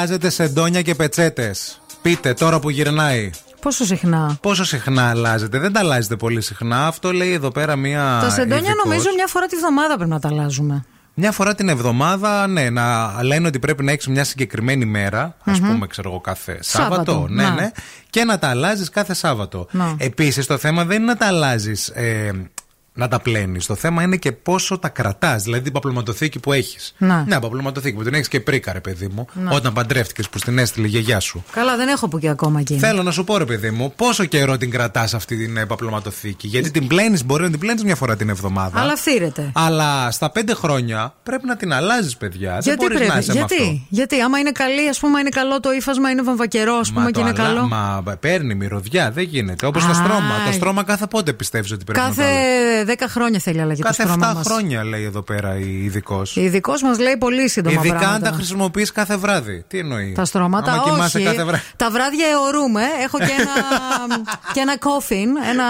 Συχνά αλλάζετε σεντόνια και πετσέτες. Πείτε τώρα που γυρνάει. Πόσο συχνά; Πόσο συχνά αλλάζετε. Δεν τα αλλάζετε πολύ συχνά. Αυτό λέει εδώ πέρα μία. τα σεντόνια ειδικός. νομίζω μια φορά τη βδομάδα πρέπει να τα αλλάζουμε. Μια φορά την εβδομάδα, ναι, να λένε ότι πρέπει να έχεις μια συγκεκριμένη μέρα, ας Μμμ. πούμε, ξέρω εγώ, κάθε Σάββατο, Σάββατο. ναι, να. ναι, και να τα αλλάζεις κάθε Σάββατο. Να. Επίσης, το θέμα δεν είναι να τα αλλάζεις. Ε, να τα πλένεις. Το θέμα είναι και πόσο τα κρατάς. Δηλαδή την παπλωματοθήκη που έχεις. Να. Ναι, παπλωματοθήκη που την έχεις και πρίκα, ρε παιδί μου. Να. Όταν παντρεύτηκες που στην έστειλε η γιαγιά σου. Καλά, δεν έχω που και ακόμα εκείνη. Θέλω να σου πω, ρε παιδί μου, πόσο καιρό την κρατάς αυτή την ε, παπλωματοθήκη. Γιατί την πλένεις, μπορεί να την πλένεις μια φορά την εβδομάδα. Αλλά φθήρεται. Αλλά στα πέντε χρόνια πρέπει να την αλλάζεις, παιδιά. δεν Γιατί μπορείς να πρέπει, είσαι με αυτό. γιατί, γιατί, άμα είναι καλή, ας πούμε, είναι καλό το ύφασμα, είναι βαμβακερό, ας πούμε, Μα, και το είναι αλλα- καλό. Μα παίρνει μυρωδιά, δεν γίνεται. Όπως το Α, στρώμα. Το στρώμα κάθε πότε πιστεύεις ότι πρέπει Κάθε να το 10 χρόνια θέλει αλλαγή Κάθε το 7 στρώμα μας. χρόνια λέει εδώ πέρα η ειδικός. Η ειδικός μας λέει πολύ σύντομα Ειδικά αν πράγματα. τα χρησιμοποιείς κάθε βράδυ. Τι εννοεί; Τα στρώματα, Άμα κοιμάσαι όχι. κάθε βράδυ. Τα βράδια αιωρούμε. Έχω και ένα, και ένα coffin. Ένα,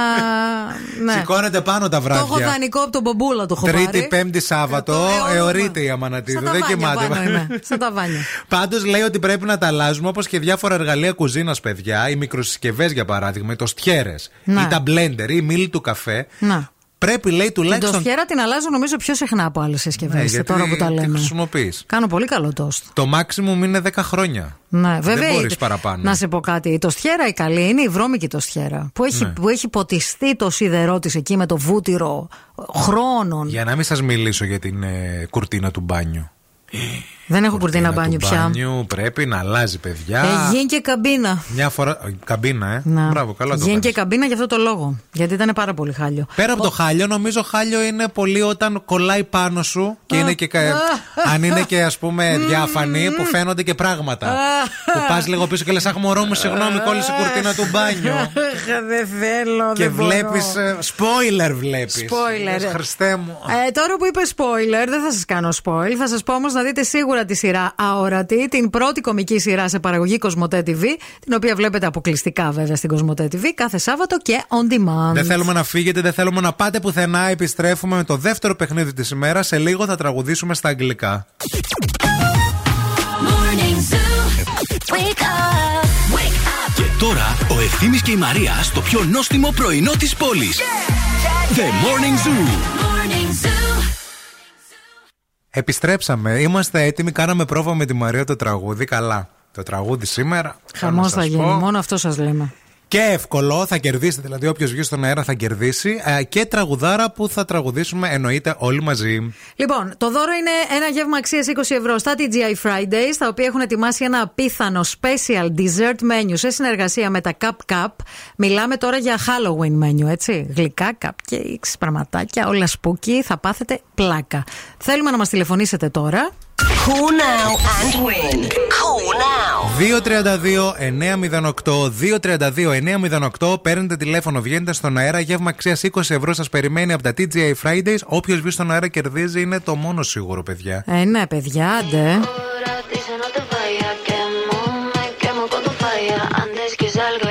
ναι. Σηκώνεται πάνω τα Το έχω βράδια. δανεικό από τον Μπομπούλα το έχω Τρίτη, πάρει. Πέμπτη, Σάββατο, αιωρούμε. εωρείται η Αμανατίδου. Στα Δεν ταβάνια κοιμάται. πάνω είμαι. Στα ταβάνια. Πάντως λέει ότι πρέπει να τα αλλάζουμε όπως και διάφορα εργαλεία κουζίνας, παιδιά. Οι μικροσυσκευέ για παράδειγμα, οι τοστιέρες Να. ή τα μπλέντερ ή η μήλη του καφέ. Να. Πρέπει, λέει, Την τουλάχιστον. τοστιέρα την αλλάζω νομίζω πιο συχνά από άλλες συσκευές. Ναι, γιατί τώρα που τα τη λέμε. χρησιμοποιείς. Κάνω πολύ καλό τόστ. Το maximum είναι 10 χρόνια. Ναι, βέβαια. Δεν μπορείς η- παραπάνω. Να σε πω κάτι. Η τοστιέρα η καλή είναι η βρώμικη τοστιέρα. Που έχει, Ναι. που έχει ποτιστεί το σίδερό της εκεί με το βούτυρο χρόνων. Για να μην σας μιλήσω για την ε, κουρτίνα του μπάνιου. Δεν έχω κουρτίνα Κουρτίνα μπάνιου του πια. μπάνιου πρέπει να αλλάζει, παιδιά. Ε, γίνει και καμπίνα. Μια φορά. ε, Καμπίνα, ε. Να. Μπράβο, καλά το Γίνει κάνεις. και καμπίνα για αυτό το λόγο. Γιατί ήταν πάρα πολύ χάλιο. Πέρα από το χάλιο, νομίζω χάλιο είναι πολύ όταν κολλάει πάνω σου και είναι και. κα- αν είναι και ας πούμε διάφανη που φαίνονται και πράγματα. που πας λίγο πίσω και λες: Αχ, μωρό μου, συγγνώμη, κόλλησε η κουρτίνα του μπάνιου. δεν θέλω. και δεν μπορώ. βλέπεις. Spoiler βλέπεις. Spoiler. Χριστέ μου. Ε, τώρα που είπες spoiler, δεν θα σας κάνω spoil. Θα σας πω όμως να δείτε σίγουρα τη σειρά Αόρατη, την πρώτη κομική σειρά σε παραγωγή Κοσμοτέ TV, την οποία βλέπετε αποκλειστικά βέβαια στην Κοσμοτέ TV κάθε Σάββατο και on demand. Δεν θέλουμε να φύγετε, δεν θέλουμε να πάτε πουθενά. Επιστρέφουμε με το δεύτερο παιχνίδι της ημέρας. Σε λίγο θα τραγουδήσουμε στα αγγλικά. Morning Zoo. Wake up. Wake up. Και τώρα ο Ευθύμης και η Μαρία στο πιο νόστιμο πρωινό της πόλης. The Morning Zoo. Morning Zoo. Επιστρέψαμε. Είμαστε έτοιμοι. Κάναμε πρόβα με τη Μαρία το τραγούδι. Καλά. Το τραγούδι σήμερα. θέλω Χαμός να θα σας γίνει. πω. Μόνο αυτό σας λέμε. Και εύκολο, θα κερδίσετε. Δηλαδή, όποιος βγει στον αέρα θα κερδίσει. Ε, Και τραγουδάρα που θα τραγουδήσουμε εννοείται όλοι μαζί. Λοιπόν, το δώρο είναι ένα γεύμα αξίας 20 ευρώ στα TGI Fridays, τα οποία έχουν ετοιμάσει ένα απίθανο special dessert menu σε συνεργασία με τα Cup Cup. Μιλάμε τώρα για Halloween menu, έτσι. Γλυκά, cupcakes, πραγματάκια, όλα spooky. Θα πάθετε πλάκα. Θέλουμε να μας τηλεφωνήσετε τώρα. 2-32-908-2-32-908 Παίρνετε τηλέφωνο, βγαίνετε στον αέρα. Γεύμα αξίας 20 ευρώ σας περιμένει από τα TGI Fridays. Όποιος μπει στον αέρα κερδίζει είναι το μόνο σίγουρο, παιδιά. Εναι, παιδιά ντε. Μόρα τη αιώνα τε βάγει. Κρεμούμε και με αυτό το φάεια. Αντέ κυζά λίγο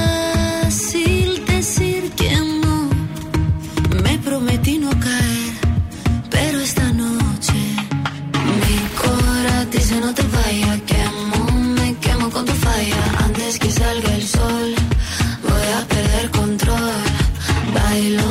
no te vayas. Quemo, me quemo con tu falla. Antes que salga el sol, voy a perder control. Bailo,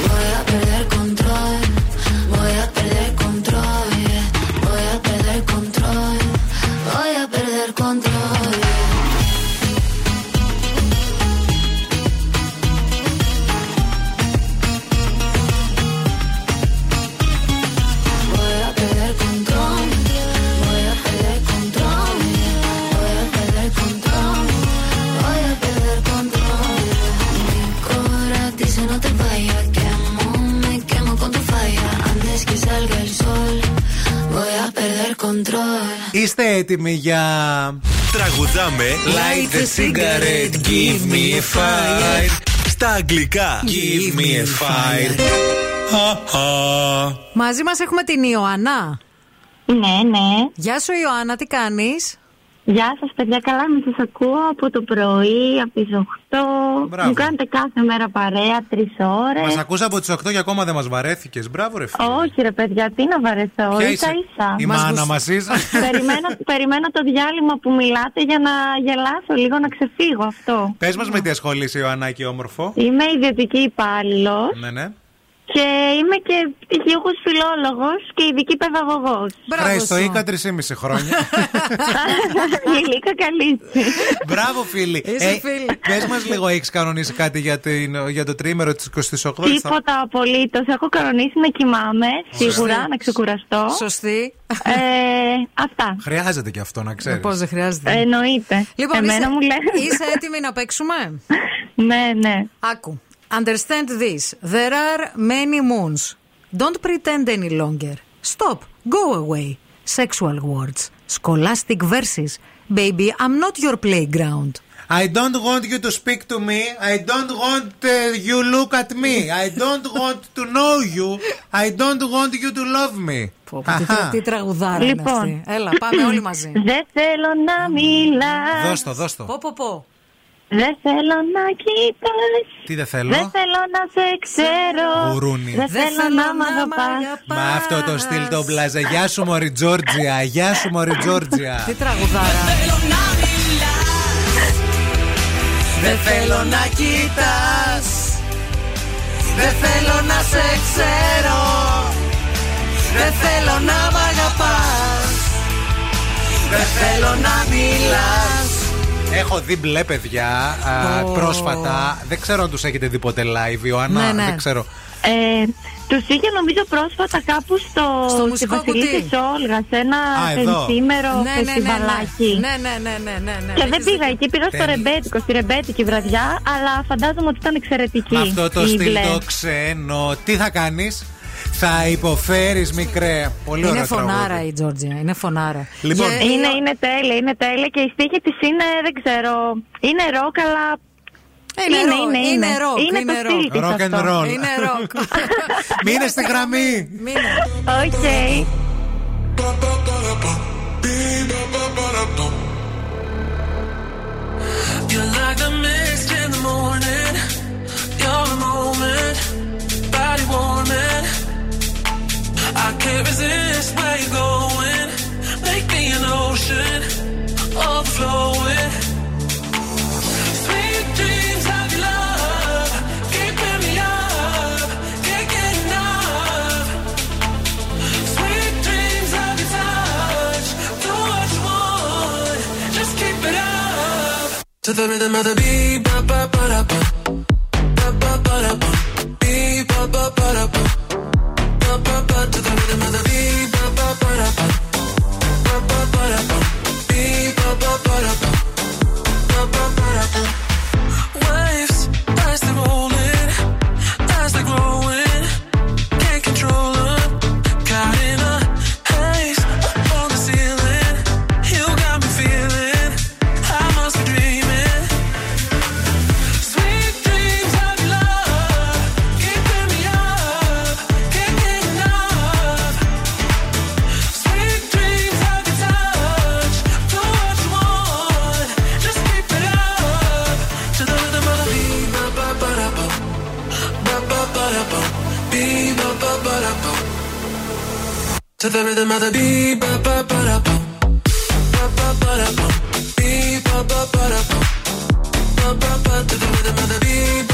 Είστε έτοιμοι για. Τραγουδάμε Light the cigarette, give me a fire. Στα αγγλικά Give me a fire Μαζί μας έχουμε την Ιωάννα. Ναι, ναι. Γεια σου, Ιωάννα, τι κάνεις; Γεια σας, παιδιά. Καλά, με σας ακούω από το πρωί, από τις 8. Μπράβο. Μου κάνετε κάθε μέρα παρέα, τρεις ώρες. Μας ακούσα από τις 8 και ακόμα δεν μας βαρέθηκες. Μπράβο, ρε φίλε. Όχι, ρε παιδιά, τι να βαρεθώ. Ποια ίσα είσαι; ίσα. Η μάνα μας είσαι. περιμένω, περιμένω το διάλειμμα που μιλάτε για να γελάσω λίγο, να ξεφύγω αυτό. Πες μας με τι ασχολείσαι, Ιωαννάκη, όμορφο. Είμαι ιδιωτική υπάλληλος Ναι, ναι. Και είμαι και πτυχιούχο φιλόλογος και ειδική παιδαγωγός. Χραϊστοίκα 3,5 χρόνια. Γελίκα καλή. Μπράβο, φίλοι. Είσαι φίλη. Πες μας λίγο, έχεις κανονίσει κάτι για, την, για το τρίμερο της 28η. Τίποτα απολύτως. Έχω κανονίσει να κοιμάμαι, σίγουρα, Σωστή. να ξεκουραστώ. Σωστή. Ε, αυτά. Χρειάζεται και αυτό να ξέρεις. Πώς δεν χρειάζεται. Ε, εννοείται. Λοιπόν, Εμένα είσαι, μου λένε. είσαι έτοιμη να παίξουμε; ναι, ναι. Άκου. Understand this. There are many moons. Don't pretend any longer. Stop. Go away. Sexual words. Scholastic verses. Baby, I'm not your playground. I don't want you to speak to me. I don't want uh, you look at me. I don't want to know you. I don't want you to love me. Τι, τρα- τι τραγουδάρα είναι Λοιπόν. αυτή. Έλα, πάμε όλοι μαζί. Δεν θέλω να μιλάς Δώσ' το, δώσ' το. Πω, πω, πω. Δεν θέλω να κοιτάς Τι δεν θέλω; Δεν θέλω να σε ξέρω Γουρούνι. Δεν θέλω να μ' αγαπάς Μα αυτό το στυλ το μπλάζε. Γεια σου, Μωρή Τζόρτζια. Γεια σου, Μωρή Τζόρτζια. Τι τραγουδάρα. Δεν θέλω να κοιτάς Δεν θέλω να σε ξέρω Δεν θέλω να μ' αγαπάς Δεν θέλω να μιλάς Έχω δει μπλε παιδιά α, Ω. πρόσφατα. Δεν ξέρω αν τους έχετε δει ποτέ live, Ιωάννα. Ναι, ναι. Δεν ξέρω. ε, Τους είχε νομίζω πρόσφατα κάπου στο, Στο στη μουσικό Βασιλή κουτί. της Όλγας Σε ένα Α, εδώ. πενθήμερο Ναι, ναι, ναι, ναι. φεστιβαλάκι Ναι, ναι, ναι, ναι, ναι, ναι. Και δεν Έχεις πήγα δίκιο. εκεί, πήγα στο Τέλεια. ρεμπέτικο, στη ρεμπέτικη βραδιά, αλλά φαντάζομαι ότι ήταν εξαιρετική. Με αυτό το η στυλ μπλε. το ξένο. Τι θα κάνεις, Θα υποφέρεις, μικρέ. Πολύ Είναι ωραίο φωνάρα τραγούδι. η Τζόρτζια. Είναι φωνάρα. Λοιπόν. Και- Είναι, είναι τέλεια, είναι τέλεια και η στίχη της είναι, δεν ξέρω, είναι ροκ, αλλά... Είναι είναι, rock, είναι, είναι είναι. rock, Είναι είναι το rock. στυλ της Rock and αυτό. roll. Είναι ροκ. Μείνε στη γραμμή. Μείνε. Οκ. You're like the mist in the morning. You're a moment, body warming. I can't resist where you're going. Make me an ocean, overflowing. Sweet dreams of your love, keeping me up, can't get enough. Sweet dreams of your touch, do what you want, just keep it up. To the rhythm of the beat, ba ba ba da ba, ba ba ba da ba, beat ba ba ba da ba, ba ba ba. To the rhythm of the beat, To the rhythm of the beat, ba ba ba da ba, ba ba ba da beat ba ba ba ba. Ba ba the rhythm of the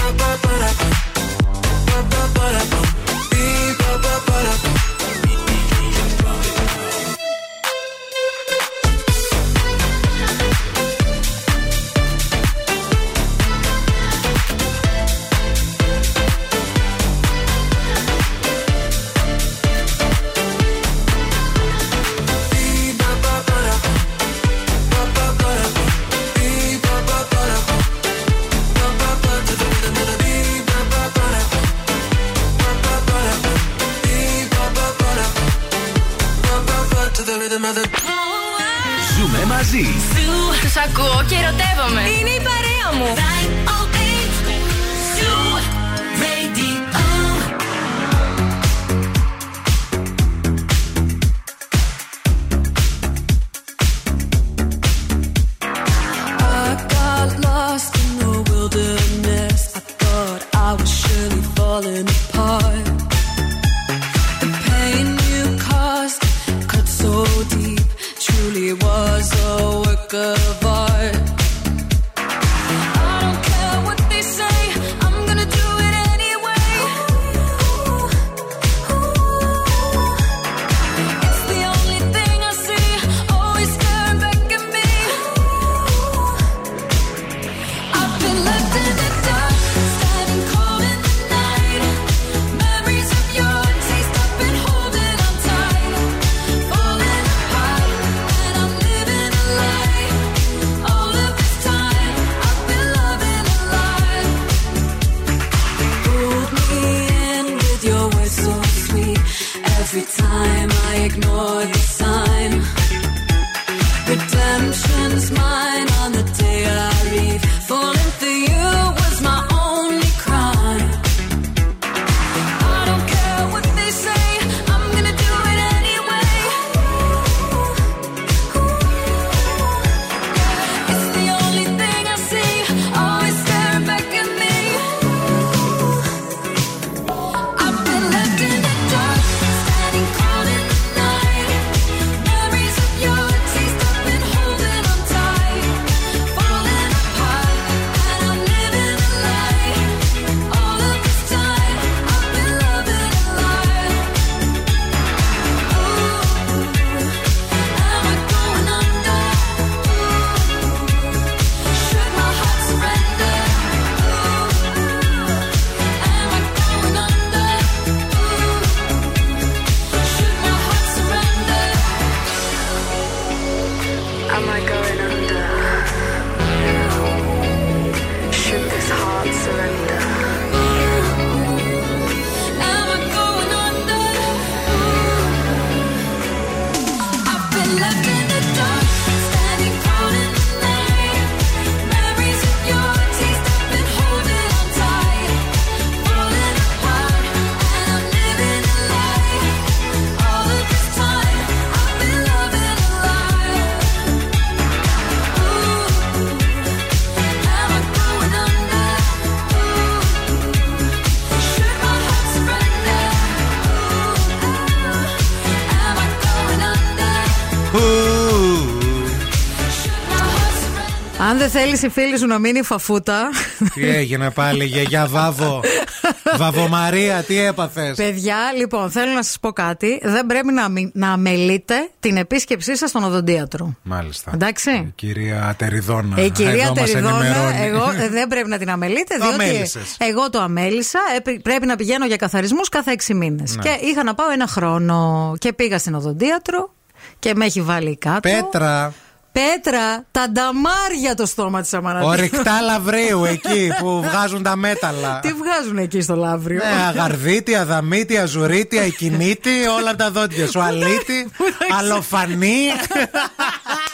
δεν θέλεις η φίλη σου να μείνει φαφούτα. Τι έγινε πάλι, γιαγιά Βάβο. Βαβομαρία, τι έπαθες; Παιδιά, λοιπόν, θέλω να σας πω κάτι. Δεν πρέπει να, αμη- να αμελείτε την επίσκεψή σας στον οδοντίατρο. Μάλιστα. Εντάξει. Κυρία Τεριδόνα. Η κυρία εδώ μας Τεριδόνα, ενημερώνει. εγώ ε, δεν πρέπει να την αμελείτε, Το διότι αμέλησες. εγώ το αμέλησα. Έπρε- Πρέπει να πηγαίνω για καθαρισμούς κάθε έξι μήνες. Ναι. Και είχα να πάω ένα χρόνο. Και πήγα στην οδοντίατρο και με έχει βάλει κάτω. Πέτρα. Πέτρα, τα νταμάρια το στόμα της Αμανατίδου. Ορυκτά λαβρίου εκεί που βγάζουν τα μέταλλα. Τι βγάζουν εκεί στο λαύριο. Ναι, αγαρδίτη, αδαμίτη, αζουρίτη, ακινίτη, όλα από τα δόντια σου. Αλίτη, αλοφανή.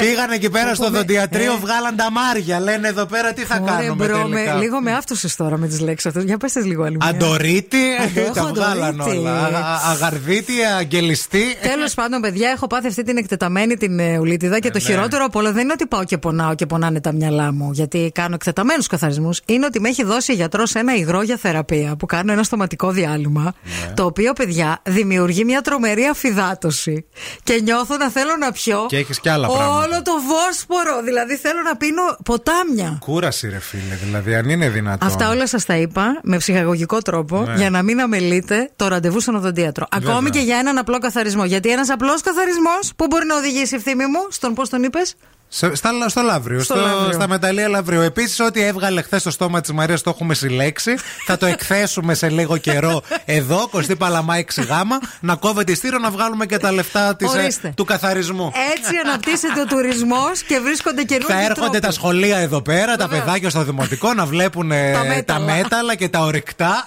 Πήγαν εκεί πέρα στο έχουμε- δοντιατρίο, ε. βγάλαν τα μάρια. Λένε εδώ πέρα τι θα Ωραία, κάνουμε μπρο, τελικά. με- λίγο με άφτωσε τώρα με τις λέξεις αυτές. Για πες λίγο άλλη μια. Αντορίτη, Αντο- τα έχω βγάλαν αντορίτη. όλα. Α- Αγαρδίτη, αγγελιστή. Τέλος πάντων, παιδιά, έχω πάθει αυτή την εκτεταμένη την ε, ουλίτιδα και το ναι. χειρότερο από όλα δεν είναι ότι πάω και πονάω και πονάνε τα μυαλά μου, γιατί κάνω εκτεταμένους καθαρισμούς. Είναι ότι με έχει δώσει γιατρός ένα υγρό για θεραπεία που κάνω ένα στοματικό διάλειμμα. Ναι. Το οποίο, παιδιά, δημιουργεί μια τρομερή αφυδάτωση. Και νιώθω να θέλω να πιω. Και έχεις κι άλλα πράγματα. Όλο το βόσπορο. Δηλαδή θέλω να πίνω ποτάμια. Κούραση, ρε φίλε, δηλαδή, αν είναι δυνατόν. Αυτά όλα σας τα είπα με ψυχαγωγικό τρόπο Ναι. για να μην αμελείτε το ραντεβού στον οδοντίατρο. Βέβαια. Ακόμη και για έναν απλό καθαρισμό. Γιατί ένας απλός καθαρισμός που μπορεί να οδηγήσει ευθύμη μου στον πώς τον είπες, Σε- Στα, στο Λαύριο, Στο στο, Λαύριο. στα μεταλλεία Λαύριο. Επίσης, ό,τι έβγαλε χθες στο στόμα της Μαρίας το έχουμε συλλέξει. θα το εκθέσουμε σε λίγο καιρό εδώ, Κωστή Παλαμά 6 γάμα, να κόβεται στήρο να βγάλουμε και τα λεφτά της, ε, Ορίστε. του καθαρισμού. Έτσι αναπτύσσεται ο τουρισμός και βρίσκονται καινούργιοι Θα έρχονται τρόποι. τα σχολεία εδώ πέρα, τα Βεβαίως. παιδάκια στο δημοτικό να βλέπουν ε, Τα τα, μέταλλα. μέταλλα και τα ορυκτά.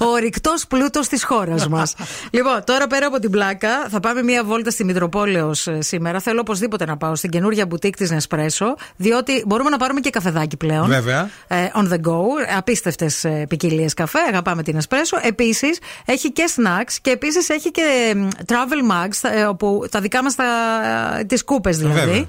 Ο ορυκτός πλούτος της χώρας μας. λοιπόν, τώρα πέρα από την πλάκα, θα πάμε μία βόλτα στη Μητροπόλεως ε, σήμερα. Θέλω οπωσδήποτε να πάω στην καινούργια μπουτίκ της Νεσπρέσο, διότι μπορούμε να πάρουμε και καφεδάκι πλέον. Βέβαια. Ε, on the go, απίστευτες ποικιλίες καφέ. Αγαπάμε την Εσπρέσο. Επίσης έχει και snacks και επίσης έχει και μ, travel mugs, ε, όπου τα δικά μας τις κούπες δηλαδή. Βέβαια.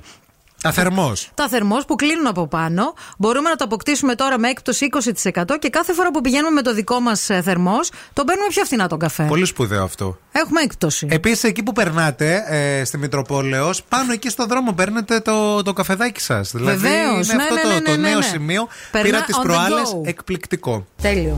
Τα θερμός. Τα θερμός που κλείνουν από πάνω. Μπορούμε να το αποκτήσουμε τώρα με έκπτωση 20% και κάθε φορά που πηγαίνουμε με το δικό μας θερμός, τον παίρνουμε πιο φθηνά τον καφέ. Πολύ σπουδαίο αυτό. Έχουμε έκπτωση. Επίσης, εκεί που περνάτε, ε, στη Μητροπόλεως, πάνω εκεί στον δρόμο παίρνετε το, το καφεδάκι σας. Δηλαδή, Βεβαίως. είναι Ναι, αυτό ναι, το, ναι, το ναι, ναι, νέο ναι. σημείο. Περνά Πήρα τις on the προάλλες. go. Εκπληκτικό. Τέλειο.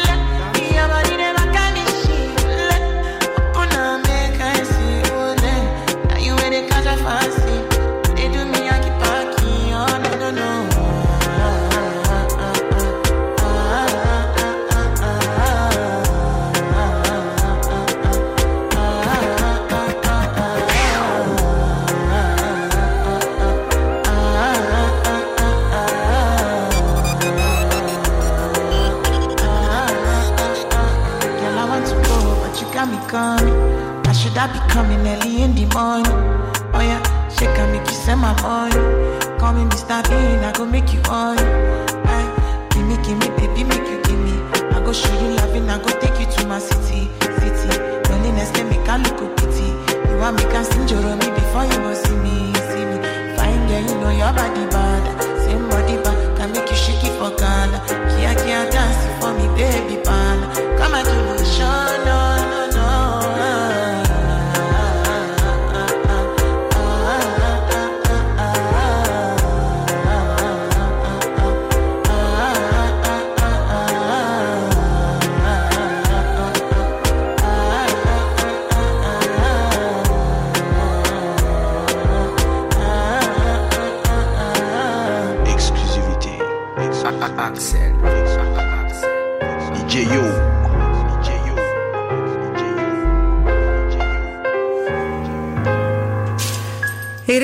morning? Oh yeah, shake and make you send my money. Call me Mr. Bean, I go make you on. Aye, give me, give me, baby, make you give me. I go show you loving, I go take you to my city, city. Loneliness can make I look a pity. You want me can sing your me before you go see me, see me. Fine girl, you know your body bad. Same body bad, can make you shake it for Ghana. Kia kia dance for me, baby pan.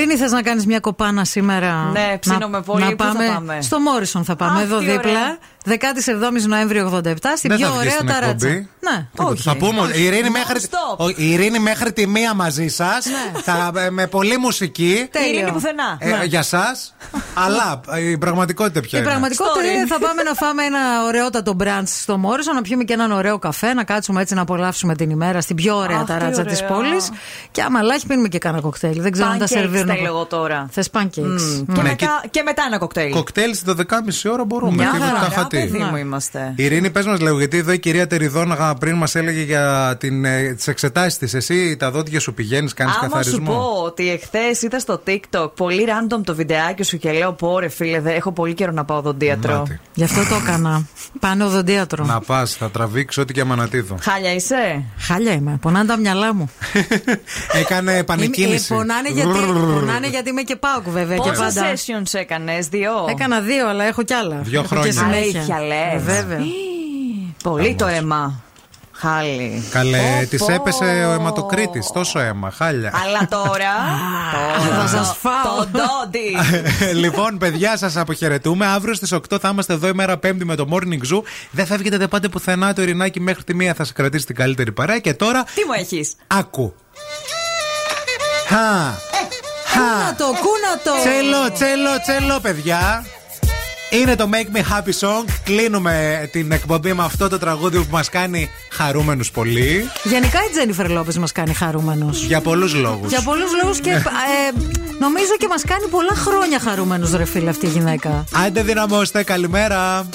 Ειρήνη, θες να κάνεις μια κοπάνα σήμερα; Ναι, ψήνομαι να, πολύ. Να Πού θα πάμε, πάμε; Στο Μόρισον θα πάμε, Αχ, εδώ τι δίπλα. ωραία. 17η Νοέμβρη 87, στην Δεν πιο θα βγεις ωραία στην ταράτσα. εκπομπή. Ναι, Τίποτα. όχι. Θα πούμε ότι η Ειρήνη, μέχρι, Non-stop. ο- η Ειρήνη μέχρι τη μία μαζί σας. με πολλή μουσική. Τέλειο. Ειρήνη πουθενά. Ε, Για εσά. αλλά ε, η πραγματικότητα ποια Η είναι; πραγματικότητα Story. είναι θα πάμε να φάμε ένα ωραιότατο μπραντ στο Μόρισον, να πιούμε και έναν ωραίο καφέ, να κάτσουμε έτσι να απολαύσουμε την ημέρα στην πιο ωραία Αχ, τι ταράτσα της ωραία. πόλης. Και άμα λάχει, πίνουμε και κάνα κοκτέιλ. Δεν ξέρω αν τα Πανκέικα. λίγο. θέλω εγώ τώρα. Θες pancakes. Μμ. Και, Ναι, μετά, και μετά ένα κοκτέιλ. Κοκτέιλ στι 12.30 ώρα μπορούμε. Μια και χαρά, καφατή. παιδί μου είμαστε. Ειρήνη, πες μας λίγο, γιατί εδώ η κυρία Τεριδόναγα πριν μας έλεγε για τις εξετάσεις της. Εσύ τα δόντια σου πηγαίνεις, κάνεις Άμα σου καθαρισμό; πω ότι εχθές είδα στο TikTok πολύ random το βιντεάκι σου και λέω πω ρε φίλε, δε- έχω πολύ καιρό να πάω δοντίατρο. Μάτι. Γι' αυτό το έκανα. Πάνε οδοντίατρο. Να πας, θα τραβήξει ό,τι και αμανατίδο. Χάλια είσαι; Χάλια είμαι. Πονάνε τα μυαλά μου. Έκανε Είμαι- επανεκκίνηση. ε, πονάνε, γιατί, πονάνε γιατί είμαι και πάουκ βέβαια. και Πόσα πάντα. sessions έκανε, δύο. Έκανα δύο, αλλά έχω κι άλλα. Δύο Έχω χρόνια. Και συνέχεια. Αλήθεια, λες. Ε, βέβαια. Πολύ το αίμα. Χάλι. Καλέ, Πω, της πω. έπεσε ο αιματοκρίτης. Τόσο αίμα, χάλια. Αλλά τώρα. Θα σας φάω. Το ντόντι. λοιπόν, παιδιά, σας αποχαιρετούμε. Αύριο στις 8 θα είμαστε εδώ ημέρα Πέμπτη με το Morning Zoo. Δεν φεύγετε, δεν πάτε πουθενά. Το Ειρηνάκι μέχρι τη μία θα σε κρατήσει την καλύτερη παρέα. Και τώρα, Τι μου έχεις; άκου. Χα. Κούνα το, κούνα το. Τσέλο, τσέλο, τσέλο, παιδιά. Είναι το Make Me Happy Song. Κλείνουμε την εκπομπή με αυτό το τραγούδι που μας κάνει χαρούμενους πολύ. Γενικά η Τζένιφερ Λόπες μας κάνει χαρούμενους. Για πολλούς λόγους. Για πολλούς λόγους και ναι. ε, νομίζω και μας κάνει πολλά χρόνια χαρούμενους, ρε φίλε, αυτή η γυναίκα. Άντε, δυναμώστε. Καλημέρα.